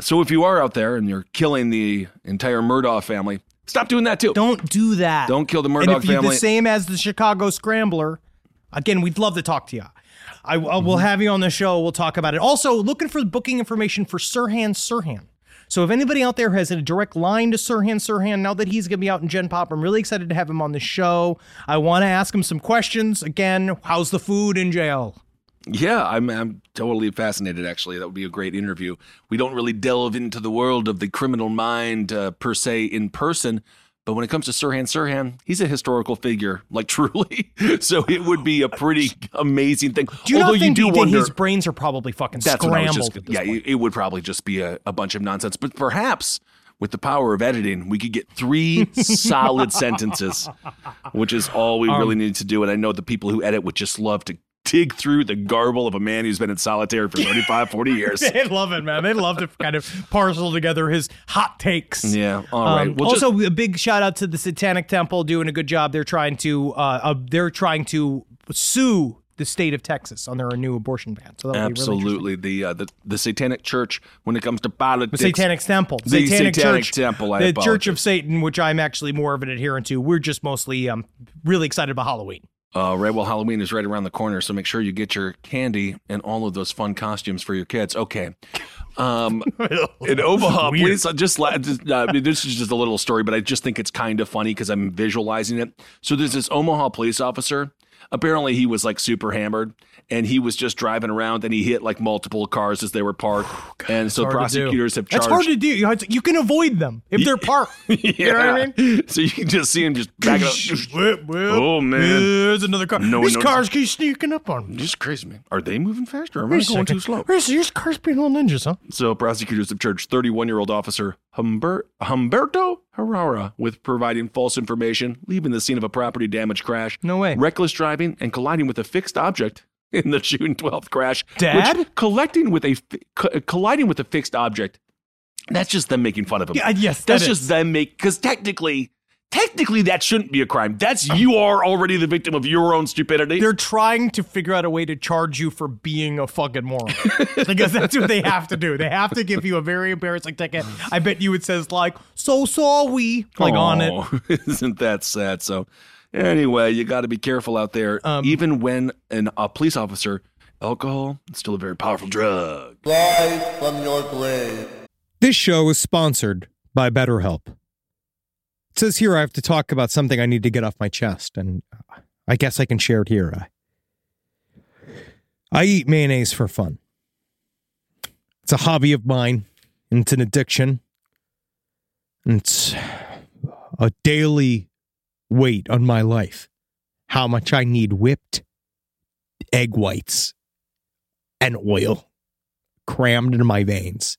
So if you are out there and you're killing the entire Murdaugh family, stop doing that too. Don't do that. Don't kill the and Murdaugh if you're family. the same as the Chicago Scrambler, again, we'd love to talk to you. I, I Mm-hmm. will have you on the show. We'll talk about it. Also, looking for booking information for Sirhan Sirhan. So if anybody out there has a direct line to Sirhan Sirhan, now that he's going to be out in Gen Pop, I'm really excited to have him on the show. I want to ask him some questions. Again, how's the food in jail? Yeah, I'm I'm totally fascinated. Actually, that would be a great interview. We don't really delve into the world of the criminal mind uh, per se in person, but when it comes to Sirhan Sirhan, he's a historical figure, like truly. so it would be a pretty amazing thing. Do you Although you do wonder, his brains are probably fucking that's what I was scrambled? just. Yeah, point? it, it would probably just be a, a bunch of nonsense. But perhaps with the power of editing, we could get three solid sentences, which is all we Um, really need to do. And I know the people who edit would just love to dig through the garble of a man who's been in solitary for 35, 40 years. They'd love it, man. They'd love to kind of parcel together his hot takes. Yeah. All right. Um, Well, just- also, a big shout out to the Satanic Temple doing a good job. They're trying to uh, uh, they're trying to sue the state of Texas on their new abortion ban. So that would be really. Absolutely, the, uh, the the Satanic Church when it comes to politics. The Satanic Temple, The Satanic, Satanic Church, Temple, I the Church of Satan, which I'm actually more of an adherent to. We're just mostly um, really excited about Halloween. Uh, right. Well, Halloween is right around the corner, so make sure you get your candy and all of those fun costumes for your kids. Okay. Um, in Omaha, please uh, just, just uh, this is just a little story, but I just think it's kind of funny because I'm visualizing it. So there's this Omaha police officer. Apparently, he was like super hammered, and he was just driving around, and he hit like multiple cars as they were parked. and so Hard to do. prosecutors have charged. That's hard to do. You to- You can avoid them if they're parked. You know what I mean? So you can just see him just back up. Oh, man. There's another car. No These cars keep sneaking up on me. Just crazy, man. Are they moving faster or am I going second. too slow? Where's your car's being little ninjas, huh? So prosecutors have charged 31-year-old officer Humber- Humberto Herrera with providing false information, leaving the scene of a property damage crash. No way. Reckless driving and colliding with a fixed object in the June 12th crash. Dad? Which, collecting with a fi- co- colliding with a fixed object. That's just them making fun of him. Yeah, yes, that that's is. just them make because technically, technically that shouldn't be a crime. That's you are already the victim of your own stupidity. They're trying to figure out a way to charge you for being a fucking moron. because that's what they have to do. They have to give you a very embarrassing ticket. I bet you it says like, so saw we like on it. Aw, Isn't that sad? So, anyway, you got to be careful out there. Um, Even when an, a police officer, alcohol is still a very powerful drug. Live from your grave. This show is sponsored by BetterHelp. It says here I have to talk about something I need to get off my chest, and I guess I can share it here. I, I eat mayonnaise for fun. It's a hobby of mine, and it's an addiction. And it's a daily weight on my life. How much I need whipped egg whites and oil crammed into my veins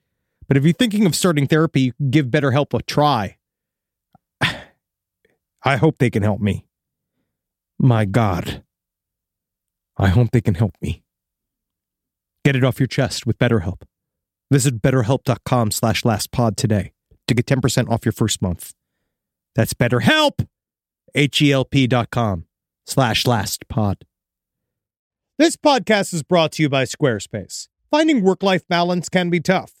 But if you're thinking of starting therapy, give BetterHelp a try. I hope they can help me. My God. I hope they can help me. Get it off your chest with BetterHelp. Visit betterhelp.com slash lastpod today to get 10% off your first month. That's BetterHelp. H-E-L-P dot com slash lastpod. This podcast is brought to you by Squarespace. Finding work-life balance can be tough,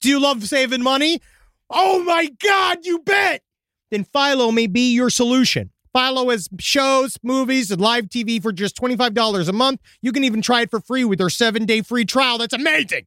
Do you love saving money? Oh my God, you bet! Then Philo may be your solution. Philo has shows, movies, and live TV for just $25 a month. You can even try it for free with their seven day free trial. That's amazing.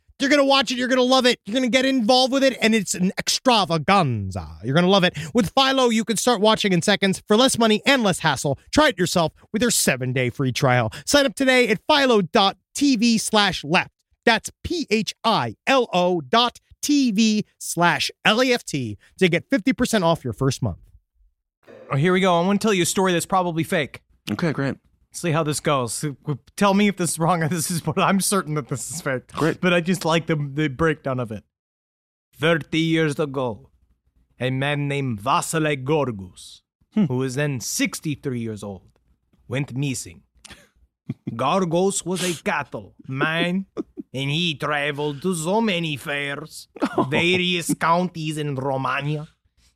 You're going to watch it. You're going to love it. You're going to get involved with it, and it's an extravaganza. You're going to love it. With Philo, you can start watching in seconds for less money and less hassle. Try it yourself with your seven day free trial. Sign up today at philo.tv slash left. That's P H I L O dot TV slash L A F T to get 50% off your first month. Oh, here we go. I want to tell you a story that's probably fake. Okay, great. See how this goes. Tell me if this is wrong. This is what I'm certain that this is fake. Great. But I just like the, the breakdown of it. 30 years ago, a man named Vasile Gorgos, hmm. who was then 63 years old, went missing. Gorgos was a cattle man, and he traveled to so many fairs, various counties in Romania.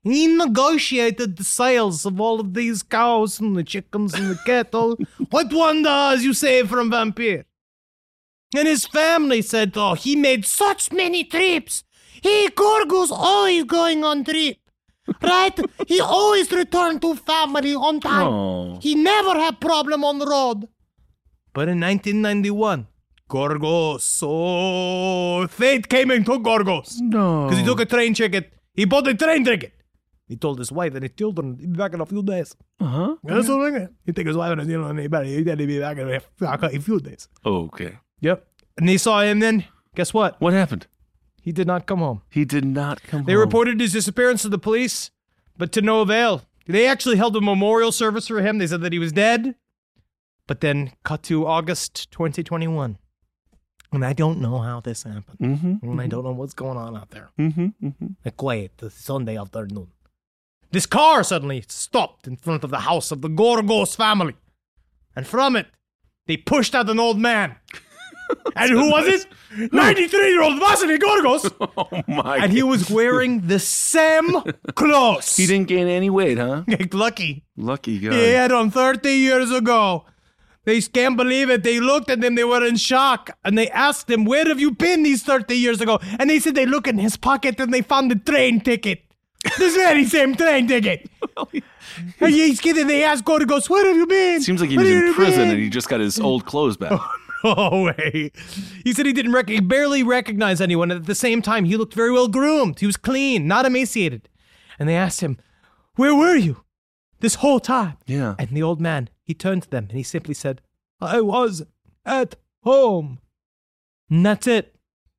He negotiated the sales of all of these cows and the chickens and the cattle. what wonder, as you say, from Vampire? And his family said, oh, he made such many trips. He, Gorgos, always going on trip. Right? he always returned to family on time. Oh. He never had problem on the road. But in 1991, Gorgos, oh, fate came and took Gorgos. No. Because he took a train ticket. He bought a train ticket. He told his wife and his children he'd be back in a few days. Uh huh. That's. He take his wife and his children and anybody. He said he'd be back in a, few days. Okay. Yep. And they saw him then. Guess what? What happened? He did not come home. He did not come They home. reported his disappearance to the police, but to no avail. They actually held a memorial service for him. They said that he was dead. But then, cut to August 2021. And I don't know how this happened. Mm-hmm. And I don't know what's going on out there. Mm-hmm. Mm-hmm. A quiet Sunday afternoon. This car suddenly stopped in front of the house of the Gorgos family. And from it, they pushed out an old man. and who was it? 93 year old Vasily Gorgos. Oh my. God. And he was wearing the same clothes. He didn't gain any weight, huh? Lucky. Lucky guy. He had them 30 years ago. They can't believe it. They looked at him. They were in shock. And they asked him, Where have you been these 30 years ago? And they said they looked in his pocket and they found the train ticket. This very same train ticket. and he's kidding. They to go. Where have you been? Seems like he Where was have in you prison been?" and he just got his old clothes back. Oh, no way. He said he didn't rec- he barely recognize anyone. And at the same time, he looked very well groomed. He was clean, not emaciated. And they asked him, Where were you? this whole time. Yeah. And the old man, he turned to them and he simply said, I was at home. And that's it.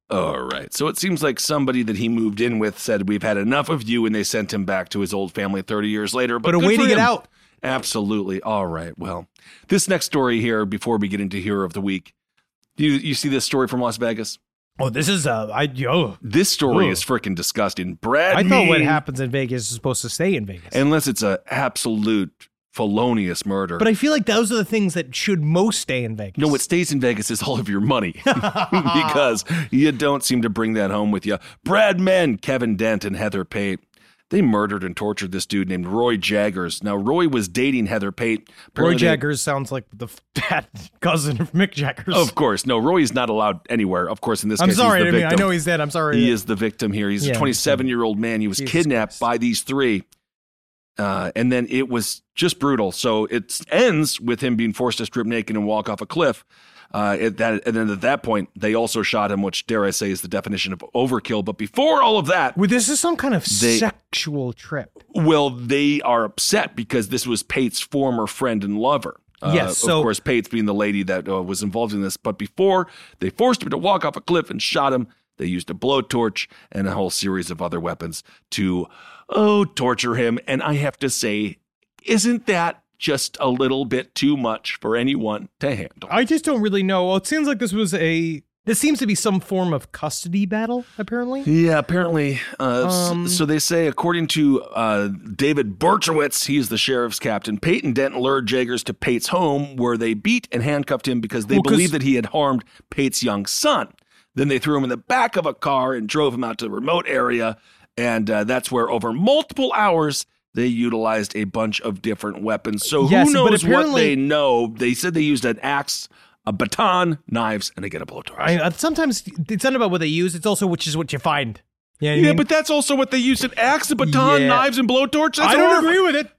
All right. So it seems like somebody that he moved in with said, We've had enough of you, and they sent him back to his old family 30 years later. But, But a way to get out. Absolutely. All right. Well, this next story here, before we get into Hero of the Week, you, you see this story from Las Vegas? Oh, this is uh, I yo. This story Ugh. is freaking disgusting. Brad, I thought what happens in Vegas is supposed to stay in Vegas. unless it's an absolute felonious murder. but I feel like those are the things that should most stay in Vegas. no, what stays in Vegas is all of your money because you don't seem to bring that home with you. Brad Mann, Kevin Dent, and Heather Pate. They murdered and tortured this dude named Roy Jaggers. Now, Roy was dating Heather Pate. Roy Apparently they- Jaggers sounds like the fat cousin of Mick Jaggers. Of course. No, Roy is not allowed anywhere. Of course, in this I'm case, sorry. I mean, I know he's dead. I'm sorry. He is the victim here. He's Yeah, a 27 year old man. He was Jesus kidnapped Christ. by these three. Uh, and then it was just brutal. So it ends with him being forced to strip naked and walk off a cliff. Uh, at that, and then at that point, they also shot him, which dare I say is the definition of overkill. But before all of that, Well, this is some kind of They- sexual trip. well, they are upset because this was Pate's former friend and lover. Uh, Yes, so- of course, Pate's being the lady that uh, was involved in this. But before they forced him to walk off a cliff and shot him, they used a blowtorch and a whole series of other weapons to, oh, torture him. And I have to say, isn't that just a little bit too much for anyone to handle? I just don't really know. Well, it seems like this was a. This seems to be some form of custody battle, apparently. Yeah, apparently. Uh, Um, so they say, according to uh, David Berchowitz, he's the sheriff's captain. Peyton Dent lured Jaggers to Pate's home, where they beat and handcuffed him because they Well, believed that he had harmed Pate's young son. Then they threw him in the back of a car and drove him out to a remote area, and uh, that's where, over multiple hours, they utilized a bunch of different weapons. So Yes, who knows what they know? They said they used an axe, a baton, knives, and again a blowtorch. I, uh, sometimes it's not about what they use; it's also which is what you find. You know what Yeah, mean? but that's also what they used an axe, a baton, Yeah. knives, and blowtorch. That's I don't agree with it.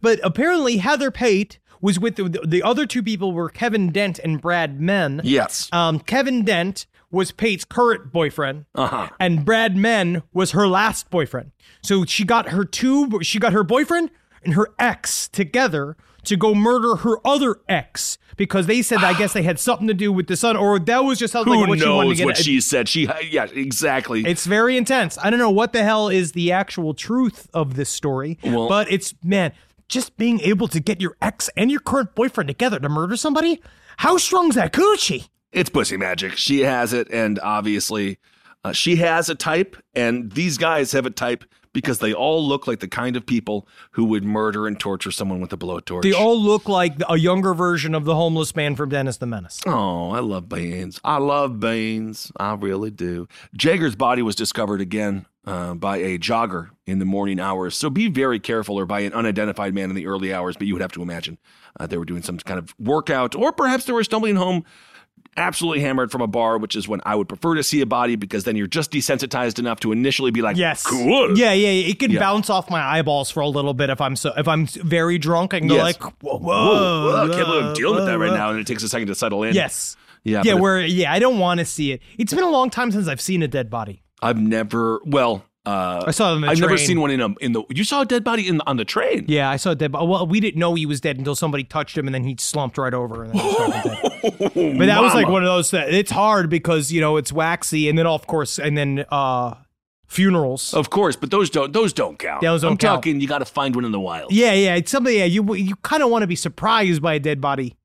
But apparently, Heather Pate was with the, the other two people were Kevin Dent and Brad Mann. Yes. Um, Kevin Dent was Pate's current boyfriend, Uh-huh. and Brad Mann was her last boyfriend. So she got her two, she got her boyfriend and her ex together to go murder her other ex because they said I guess they had something to do with the son, or that was just how Who like what she wanted to knows get. what she said? She, yeah, exactly. It's very intense. I don't know what the hell is the actual truth of this story, Well- but it's man, just being able to get your ex and your current boyfriend together to murder somebody. How strong's that coochie? It's pussy magic. She has it, and obviously, uh, she has a type, and these guys have a type because they all look like the kind of people who would murder and torture someone with a blowtorch. They all look like a younger version of the homeless man from Dennis the Menace. Oh, I love beans. I love beans. I really do. Jaggers' body was discovered again uh, by a jogger in the morning hours. So be very careful, or by an unidentified man in the early hours. But you would have to imagine uh, they were doing some kind of workout, or perhaps they were stumbling home absolutely hammered from a bar, which is when I would prefer to see a body because then you're just desensitized enough to initially be like, Yes. cool. Yeah, yeah. It can Yeah. bounce off my eyeballs for a little bit if I'm so if I'm very drunk. I can go like, whoa, whoa, Whoa, whoa, I can't believe I'm dealing with that right now, and it takes a second to settle in. Yes. Yeah, Yeah. Where yeah, I don't want to see it. It's been a long time since I've seen a dead body. I've never. Well, uh, I saw it the I've never seen one in a in the. You saw a dead body in on the train. Yeah, I saw a dead body. Well, we didn't know he was dead until somebody touched him, and then he slumped right over. And then he dead. But that was like one of those that it's hard because you know it's waxy, and then of course, and then uh funerals. Of course, but those don't those don't count. Those don't I'm count. talking. You got to find one in the wild. Yeah, yeah, it's something. Yeah, you you kind of want to be surprised by a dead body,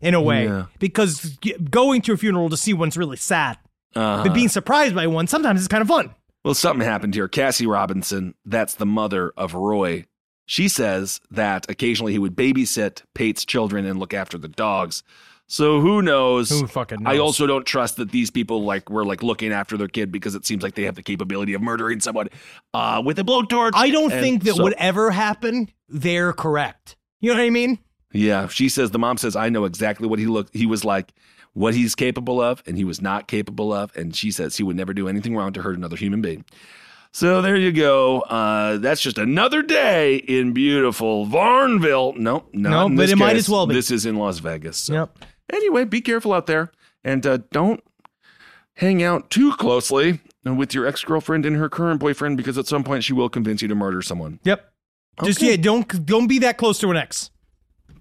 in a way, Yeah. because going to a funeral to see one's really sad. Uh-huh. But being surprised by one sometimes is kind of fun. Well, something happened here. Cassie Robinson, that's the mother of Roy. She says that occasionally he would babysit Pate's children and look after the dogs. So who knows? Who fucking knows? I also don't trust that these people like were like looking after their kid because it seems like they have the capability of murdering someone uh, with a blowtorch. I don't And think that so- whatever happened, they're correct. You know what I mean? Yeah, she says the mom says I know exactly what he looked he was like, what he's capable of and he was not capable of and she says he would never do anything wrong to hurt another human being. So there you go. Uh, that's just another day in beautiful Varnville. Nope, No, in but this it might as well be. This is in Las Vegas. So. Yep. Anyway, be careful out there and uh, don't hang out too closely with your ex girlfriend and her current boyfriend because at some point she will convince you to murder someone. Yep. Just Okay. yeah, don't don't be that close to an ex.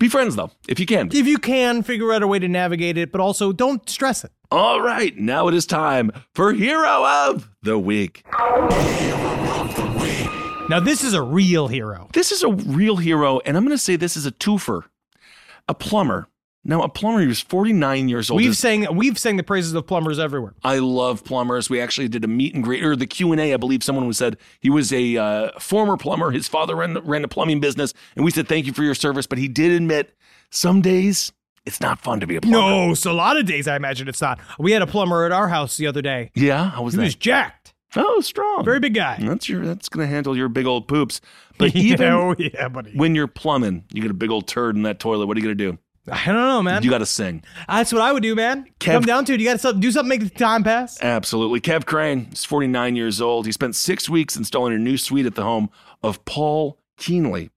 Be friends though, if you can. If you can, figure out a way to navigate it, but also don't stress it. All right, now it is time for Hero of the Week. Now this is a real hero. This is a real hero, and I'm going to say this is a twofer. A plumber. Now, a plumber who's 49 years old. We've is- sang we've sang the praises of plumbers everywhere. I love plumbers. We actually did a meet and greet, or the Q and A. I believe someone was said he was a uh, former plumber. His father ran, ran a plumbing business, and we said thank you for your service. But he did admit some days it's not fun to be a plumber. No, so a lot of days I imagine it's not. We had a plumber at our house the other day. Yeah, how was He that? He was jacked. oh, strong. Very big guy. That's your. That's going to handle your big old poops. But Yeah, even oh, yeah, buddy. when you're plumbing, you get a big old turd in that toilet. What are you going to do? I don't know, man. You got to sing. That's what I would do, man. Kev- Come down to it. You got to do something, make the time pass. Absolutely. Kev Crane is 49 years old. He spent six weeks installing a new suite at the home of Paul Keenley.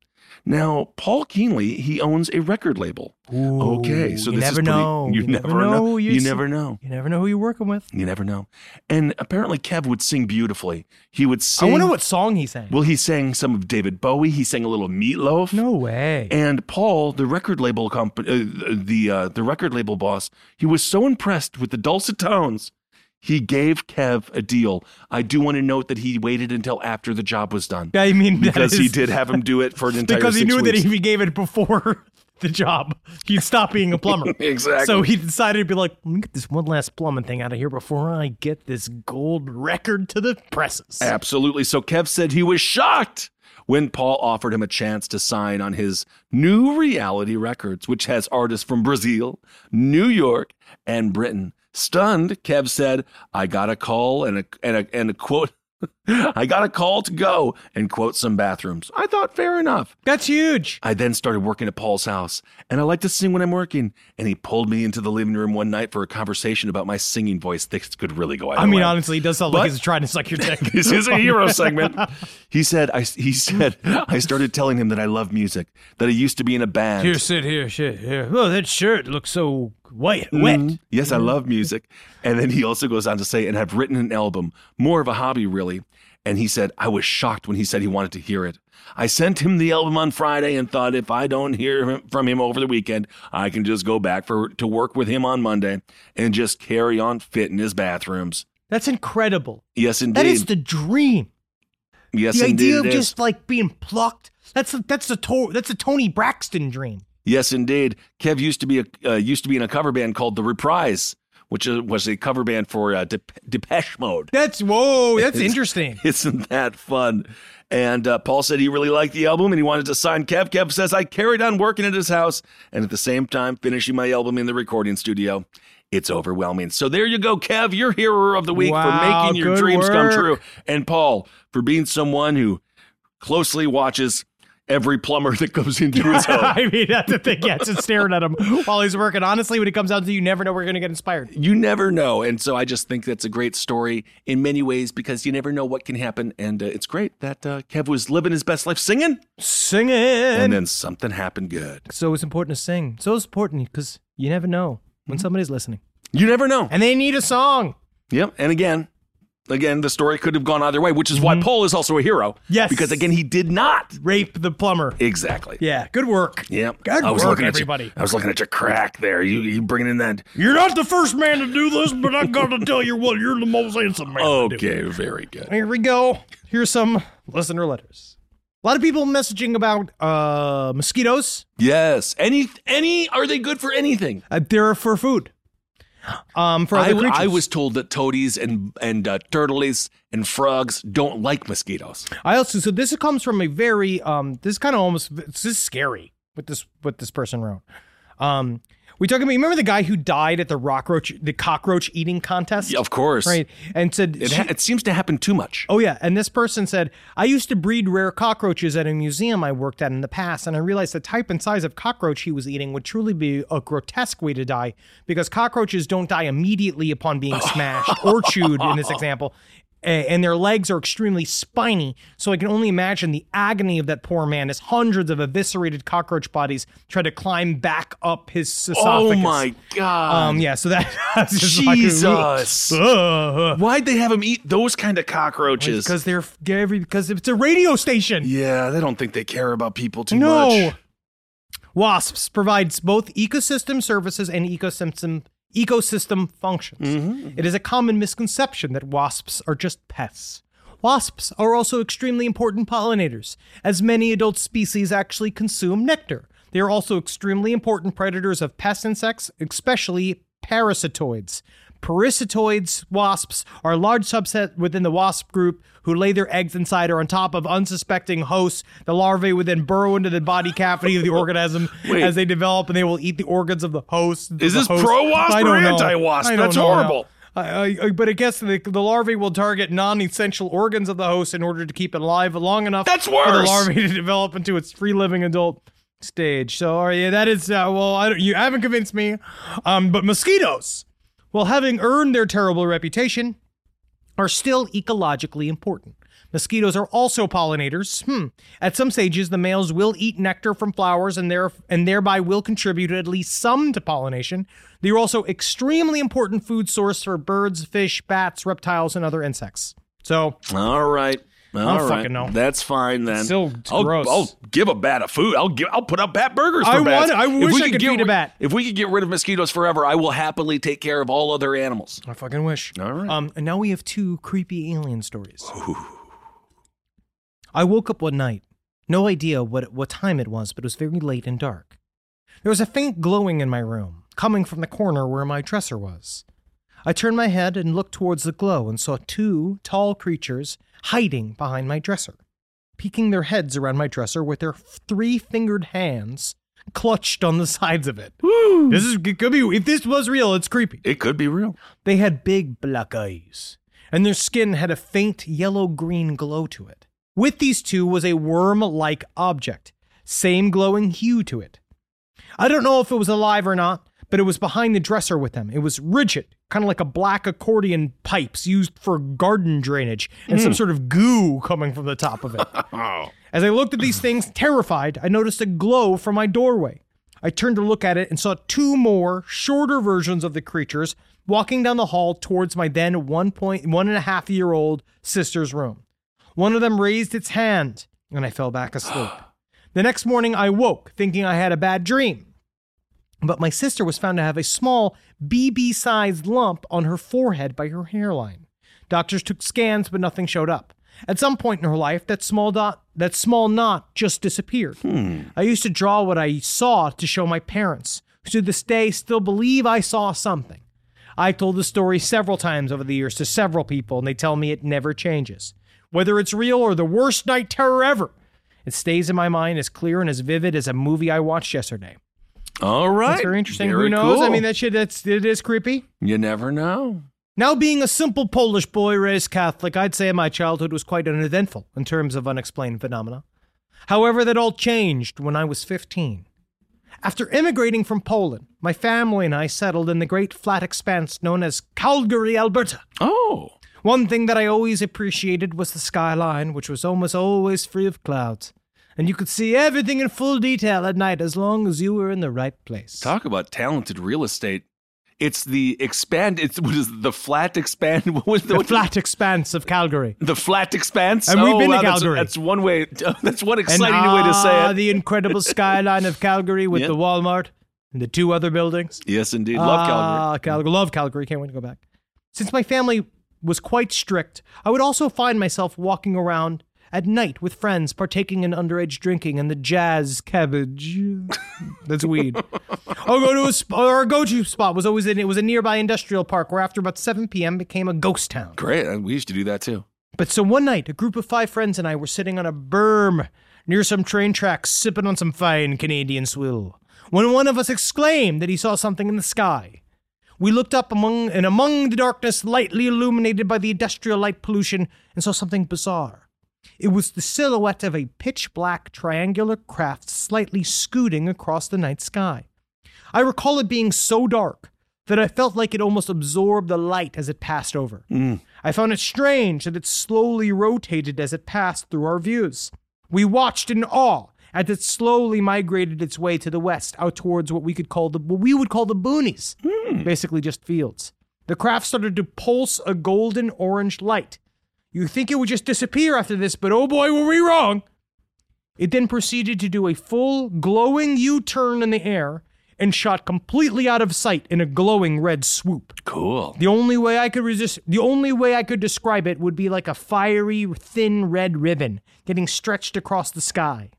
Now, Paul Keenley, he owns a record label. okay, so you this never is pretty, know. You, You never, never know. know You never know. You never know who you're working with. You never know. And apparently, Kev would sing beautifully. He would sing. I wonder what song he sang. Well, he sang some of David Bowie. He sang a little Meatloaf. no way. And Paul, the record label company, uh, the uh, the record label boss, he was so impressed with the dulcet tones, he gave Kev a deal. I do want to note that he waited until after the job was done I mean, because he did have him do it for an entire because he knew that if he gave it before the job, he'd stop being a plumber. Exactly. So he decided to be like, let me get this one last plumbing thing out of here before I get this gold record to the presses. Absolutely. So Kev said he was shocked when Paul offered him a chance to sign on his new reality records, which has artists from Brazil, New York, and Britain. Stunned, Kev said, I got a call and a and a and a quote I got a call to go and quote some bathrooms. I thought fair enough. That's huge. I then started working at Paul's house, and I like to sing when I'm working. And he pulled me into the living room one night for a conversation about my singing voice. This could really go I mean, way. honestly, he does sound But- like he's trying to suck your dick. this is a hero segment. He said, I, he said, I started telling him that I love music, that I used to be in a band. Here, sit here, shit here. Oh, that shirt looks so white, wet. Mhm. Yes, I love music. And then he also goes on to say, and have written an album, more of a hobby, really. And he said, I was shocked when he said he wanted to hear it. I sent him the album on Friday and thought if I don't hear him- from him over the weekend, I can just go back for to work with him on Monday and just carry on fitting his bathrooms. That's incredible. Yes, indeed. That is the dream. yes, the indeed. idea of just like being plucked. That's a, that's a to- that's a Toni Braxton dream. Yes, indeed. Kev used to be a uh, used to be in a cover band called The Reprise, which was a cover band for uh, Dep- Depeche Mode. That's whoa. That's It's- interesting. Isn't that fun? And uh, Paul said he really liked the album and he wanted to sign Kev. Kev says I carried on working at his house and at the same time finishing my album in the recording studio. It's overwhelming. So there you go, Kev, your hero of the week Wow, for making your dreams come true, and Paul for being someone who closely watches every plumber that comes into his home. I mean, that's the thing. Yeah, just staring at him while he's working. Honestly, when it comes down to you never know where you're going to get inspired. you never know. And so I just think that's a great story in many ways because you never know what can happen. And uh, it's great that uh, Kev was living his best life singing, Singing. and then something happened good. so it's important to sing. So it's important because you never know when somebody's listening You never know. and they need a song. Yep. And again, again, the story could have gone either way, which is why Paul is also a hero. Mm-hmm. Yes. Because again, he did not. Rape the plumber. Exactly. Yeah, good work. Yep. Good I was work, looking everybody. At you, I was looking at your crack there. You you bringing in that? You're not the first man to do this, but I got to tell you what, you're the most handsome man. to do. Okay, very good. Here we go. Here's some listener letters. A lot of people messaging about uh, mosquitoes. Yes. Any any are they good for anything? Uh, they're for food. Um, for I, other creatures. I was told that toadies and and uh, turtles and frogs don't like mosquitoes. I also so this comes from a very um this is kind of almost this is scary what this what this person wrote. Um we talking about remember the guy who died at the rockroach the cockroach eating contest? Yeah, of course. Right. And said It, ha- it seems to happen too much. Oh yeah, and this person said, "I used to breed rare cockroaches at a museum I worked at in the past, and I realized the type and size of cockroach he was eating would truly be a grotesque way to die because cockroaches don't die immediately upon being smashed or chewed in this example." A- and their legs are extremely spiny. So I can only imagine the agony of that poor man as hundreds of eviscerated cockroach bodies try to climb back up his esophagus. Oh my god. Um, yeah, so that that's just like, Jesus. uh, Why'd they have him eat those kind of cockroaches? because they're because it's a radio station. yeah, they don't think they care about people too No. much. Wasps provides both ecosystem services and ecosystem ecosystem functions. Mm-hmm, mm-hmm. It is a common misconception that wasps are just pests. Wasps are also extremely important pollinators, as many adult species actually consume nectar. They are also extremely important predators of pest insects, especially parasitoids. Parasitoids, wasps, are a large subset within the wasp group who lay their eggs inside or on top of unsuspecting hosts. The larvae would then burrow into the body cavity of the organism Wait. as they develop, and they will eat the organs of the host. Is The this host- pro-wasp I or don't know. anti-wasp? I don't That's know now. horrible. I, I, but I guess the, the larvae will target non-essential organs of the host in order to keep it alive long enough That's for the larvae to develop into its free-living adult stage. So, right, yeah, that is uh, well, I don't, you haven't convinced me. Um, but mosquitoes, well, having earned their terrible reputation, are still ecologically important. Mosquitoes are also pollinators. Hmm. At some stages, the males will eat nectar from flowers and, there, and thereby will contribute at least some to pollination. They are also extremely important food source for birds, fish, bats, reptiles, and other insects. So, All right. All I don't right. fucking know. That's fine then. Still, it's I'll, gross. I'll give a bat a food. I'll give. I'll put up bat burgers for I bats. want- I If wish we I could get feed a bat. If we could get rid of mosquitoes forever, I will happily take care of all other animals. I fucking wish. All right. Um, and now we have two creepy alien stories. I woke up one night, no idea what what time it was, but it was very late and dark. There was a faint glowing in my room, coming from the corner where my dresser was. I turned my head and looked towards the glow and saw two tall creatures hiding behind my dresser, peeking their heads around my dresser with their three-fingered hands clutched on the sides of it. This is it could be if this was real, it's creepy. It could be real. They had big black eyes, and their skin had a faint yellow green glow to it. With these two was a worm like object, same glowing hue to it. I don't know if it was alive or not, but it was behind the dresser with them. It was rigid, kind of like a black accordion pipes used for garden drainage, and some hmm. sort of goo coming from the top of it. Oh. As I looked at these things, terrified, I noticed a glow from my doorway. I turned to look at it and saw two more, shorter versions of the creatures walking down the hall towards my then one point one and a half year old sister's room. One of them raised its hand, and I fell back asleep. The next morning, I woke thinking I had a bad dream. But my sister was found to have a small BB sized lump on her forehead by her hairline. Doctors took scans, but nothing showed up. At some point in her life, that small dot, that small knot just disappeared. Hmm. I used to draw what I saw to show my parents, who to this day still believe I saw something. I've told the story several times over the years to several people, and they tell me it never changes. Whether it's real or the worst night terror ever, it stays in my mind as clear and as vivid as a movie I watched yesterday. All right. That's very interesting. Very Who knows? I mean, that shit, that's, it is creepy. you never know. Now, being a simple Polish boy raised Catholic, I'd say my childhood was quite uneventful in terms of unexplained phenomena. However, that all changed when I was 15. After immigrating from Poland, my family and I settled in the great flat expanse known as Calgary, Alberta. Oh. One thing that I always appreciated was the skyline, which was almost always free of clouds. And you could see everything in full detail at night as long as you were in the right place. Talk about talented real estate. It's the expand. It's what is the flat expand? What was the, the flat expanse of Calgary. The flat expanse. And we've Oh, been to wow, that's- Calgary. That's, one way. That's one And exciting way to say ah, it. the incredible skyline of Calgary with Yeah. the Walmart and the two other buildings. yes, indeed. Love Calgary. Ah, Calgary. Love Calgary. Can't wait to go back. Since my family was quite strict, I would also find myself walking around at night with friends, partaking in underage drinking and the jazz cabbage. That's weed. I'll go to a sp- or a go-to spot was always in it was a nearby industrial park where after about 7 p.m. became a ghost town. Great. We used to do that too. But so one night, a group of five friends and I were sitting on a berm near some train tracks, sipping on some fine Canadian swill, when one of us exclaimed that he saw something in the sky. We looked up among and among the darkness, lightly illuminated by the industrial light pollution, and saw something bizarre. It was the silhouette of a pitch black triangular craft slightly scooting across the night sky. I recall it being so dark that I felt like it almost absorbed the light as it passed over. Mm. I found it strange that it slowly rotated as it passed through our views. We watched in awe as it slowly migrated its way to the west, out towards what we could call the what we would call the boonies, hmm. basically just fields. The craft started to pulse a golden orange light. You think it would just disappear after this, but oh boy, were we wrong! It then proceeded to do a full glowing U turn in the air and shot completely out of sight in a glowing red swoop. Cool. The only way I could resist, the only way I could describe it would be like a fiery, thin red ribbon getting stretched across the sky.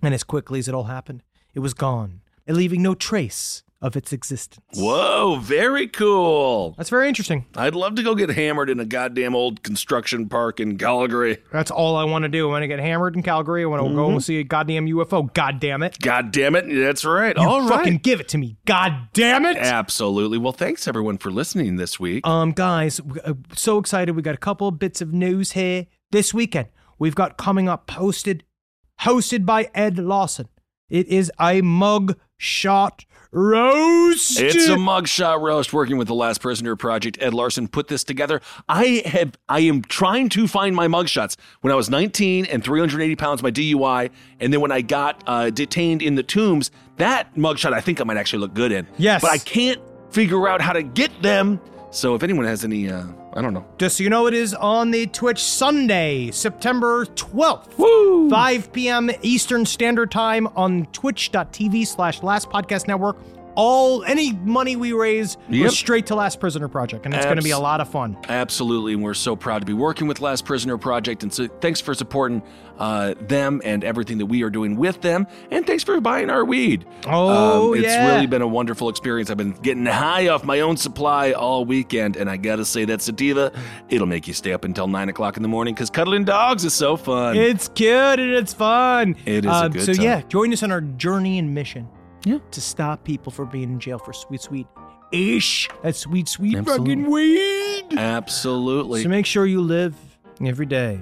And as quickly as it all happened, it was gone, leaving no trace of its existence. Whoa, very cool. That's very interesting. I'd love to go get hammered in a goddamn old construction park in Calgary. That's all I want to do. I want to get hammered in Calgary, I want to go and see a goddamn UFO. God damn it. God damn it. That's right. You All right. fucking give it to me. God damn it. Absolutely. Well, thanks everyone for listening this week. Um, guys, uh, so excited. We got a couple of bits of news here this weekend. We've got coming up posted, hosted by Ed Larson. It is a mug shot roast. It's a mugshot roast working with the Last Prisoner Project. Ed Larson put this together. I have I am trying to find my mugshots. When I was 19 and 380 pounds, my DUI, and then when I got uh, detained in the tombs, that mugshot I think I might actually look good in. Yes. But I can't figure out how to get them. So if anyone has any, uh, I don't know. Just so you know, it is on the Twitch Sunday, September 12th. Woo! 5 p.m. Eastern Standard Time on twitch.tv slash Last Podcast Network. All any money we raise Yep. goes straight to Last Prisoner Project, and it's going to be a lot of fun. Absolutely, and we're so proud to be working with Last Prisoner Project. And so, thanks for supporting uh, them and everything that we are doing with them. And thanks for buying our weed. Oh, it's yeah. really been a wonderful experience. I've been getting high off my own supply all weekend, and I gotta say that sativa, it'll make you stay up until nine o'clock in the morning because cuddling dogs is so fun. It's cute and it's fun. It is a Uh, good So time. yeah, join us on our journey and mission. Yeah. To stop people from being in jail for sweet, sweet ish. That sweet, sweet Absolutely. fucking weed. Absolutely. So make sure you live every day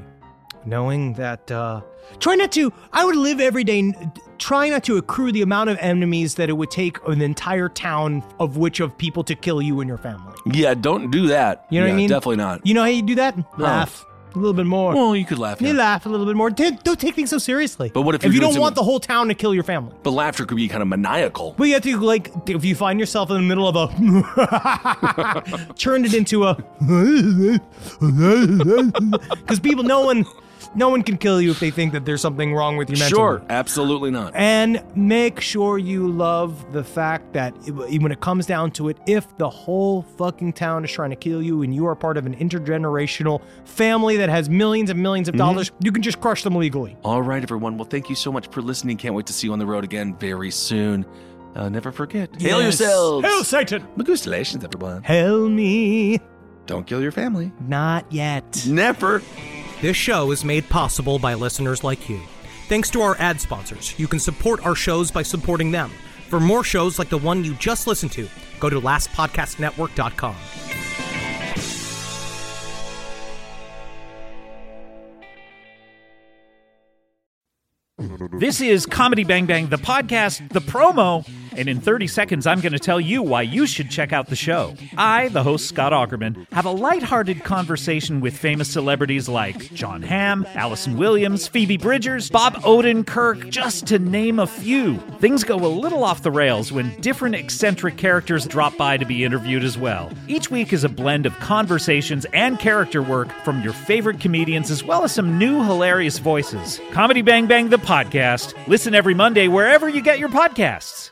knowing that uh try not to I would live every day try not to accrue the amount of enemies that it would take an entire town of which of people to kill you and your family. yeah, don't do that. You know what I mean? Definitely not. You know how you do that? Laugh a little bit more. Well, you could laugh. you Yeah. laugh a little bit more. Don't don't take things so seriously. But what if you're you doing don't want the whole town to kill your family? But laughter could be kind of maniacal. Well, you have to like if you find yourself in the middle of a turn it into a because people no one no one can kill you if they think that there's something wrong with you mentally. Sure, absolutely not. And make sure you love the fact that it- when it comes down to it, if the whole fucking town is trying to kill you and you are part of an intergenerational family that has millions and millions of dollars, you can just crush them legally. All right, everyone. Well, thank you so much for listening. Can't wait to see you on the road again very soon. Uh, never forget. Hail Yes. yourselves. Hail Satan! Congratulations, everyone. Hail me! Don't kill your family. Not yet. Never. This show is made possible by listeners like you. Thanks to our ad sponsors, you can support our shows by supporting them. For more shows like the one you just listened to, go to lastpodcastnetwork.com. This is Comedy Bang Bang, the podcast, the promo, and in 30 seconds, I'm going to tell you why you should check out the show. I, the host Scott Aukerman, have a lighthearted conversation with famous celebrities like Jon Hamm, Allison Williams, Phoebe Bridgers, Bob Odenkirk, just to name a few. Things go a little off the rails when different eccentric characters drop by to be interviewed as well. Each week is a blend of conversations and character work from your favorite comedians as well as some new hilarious voices. Comedy Bang Bang, the podcast. Listen every Monday wherever you get your podcasts.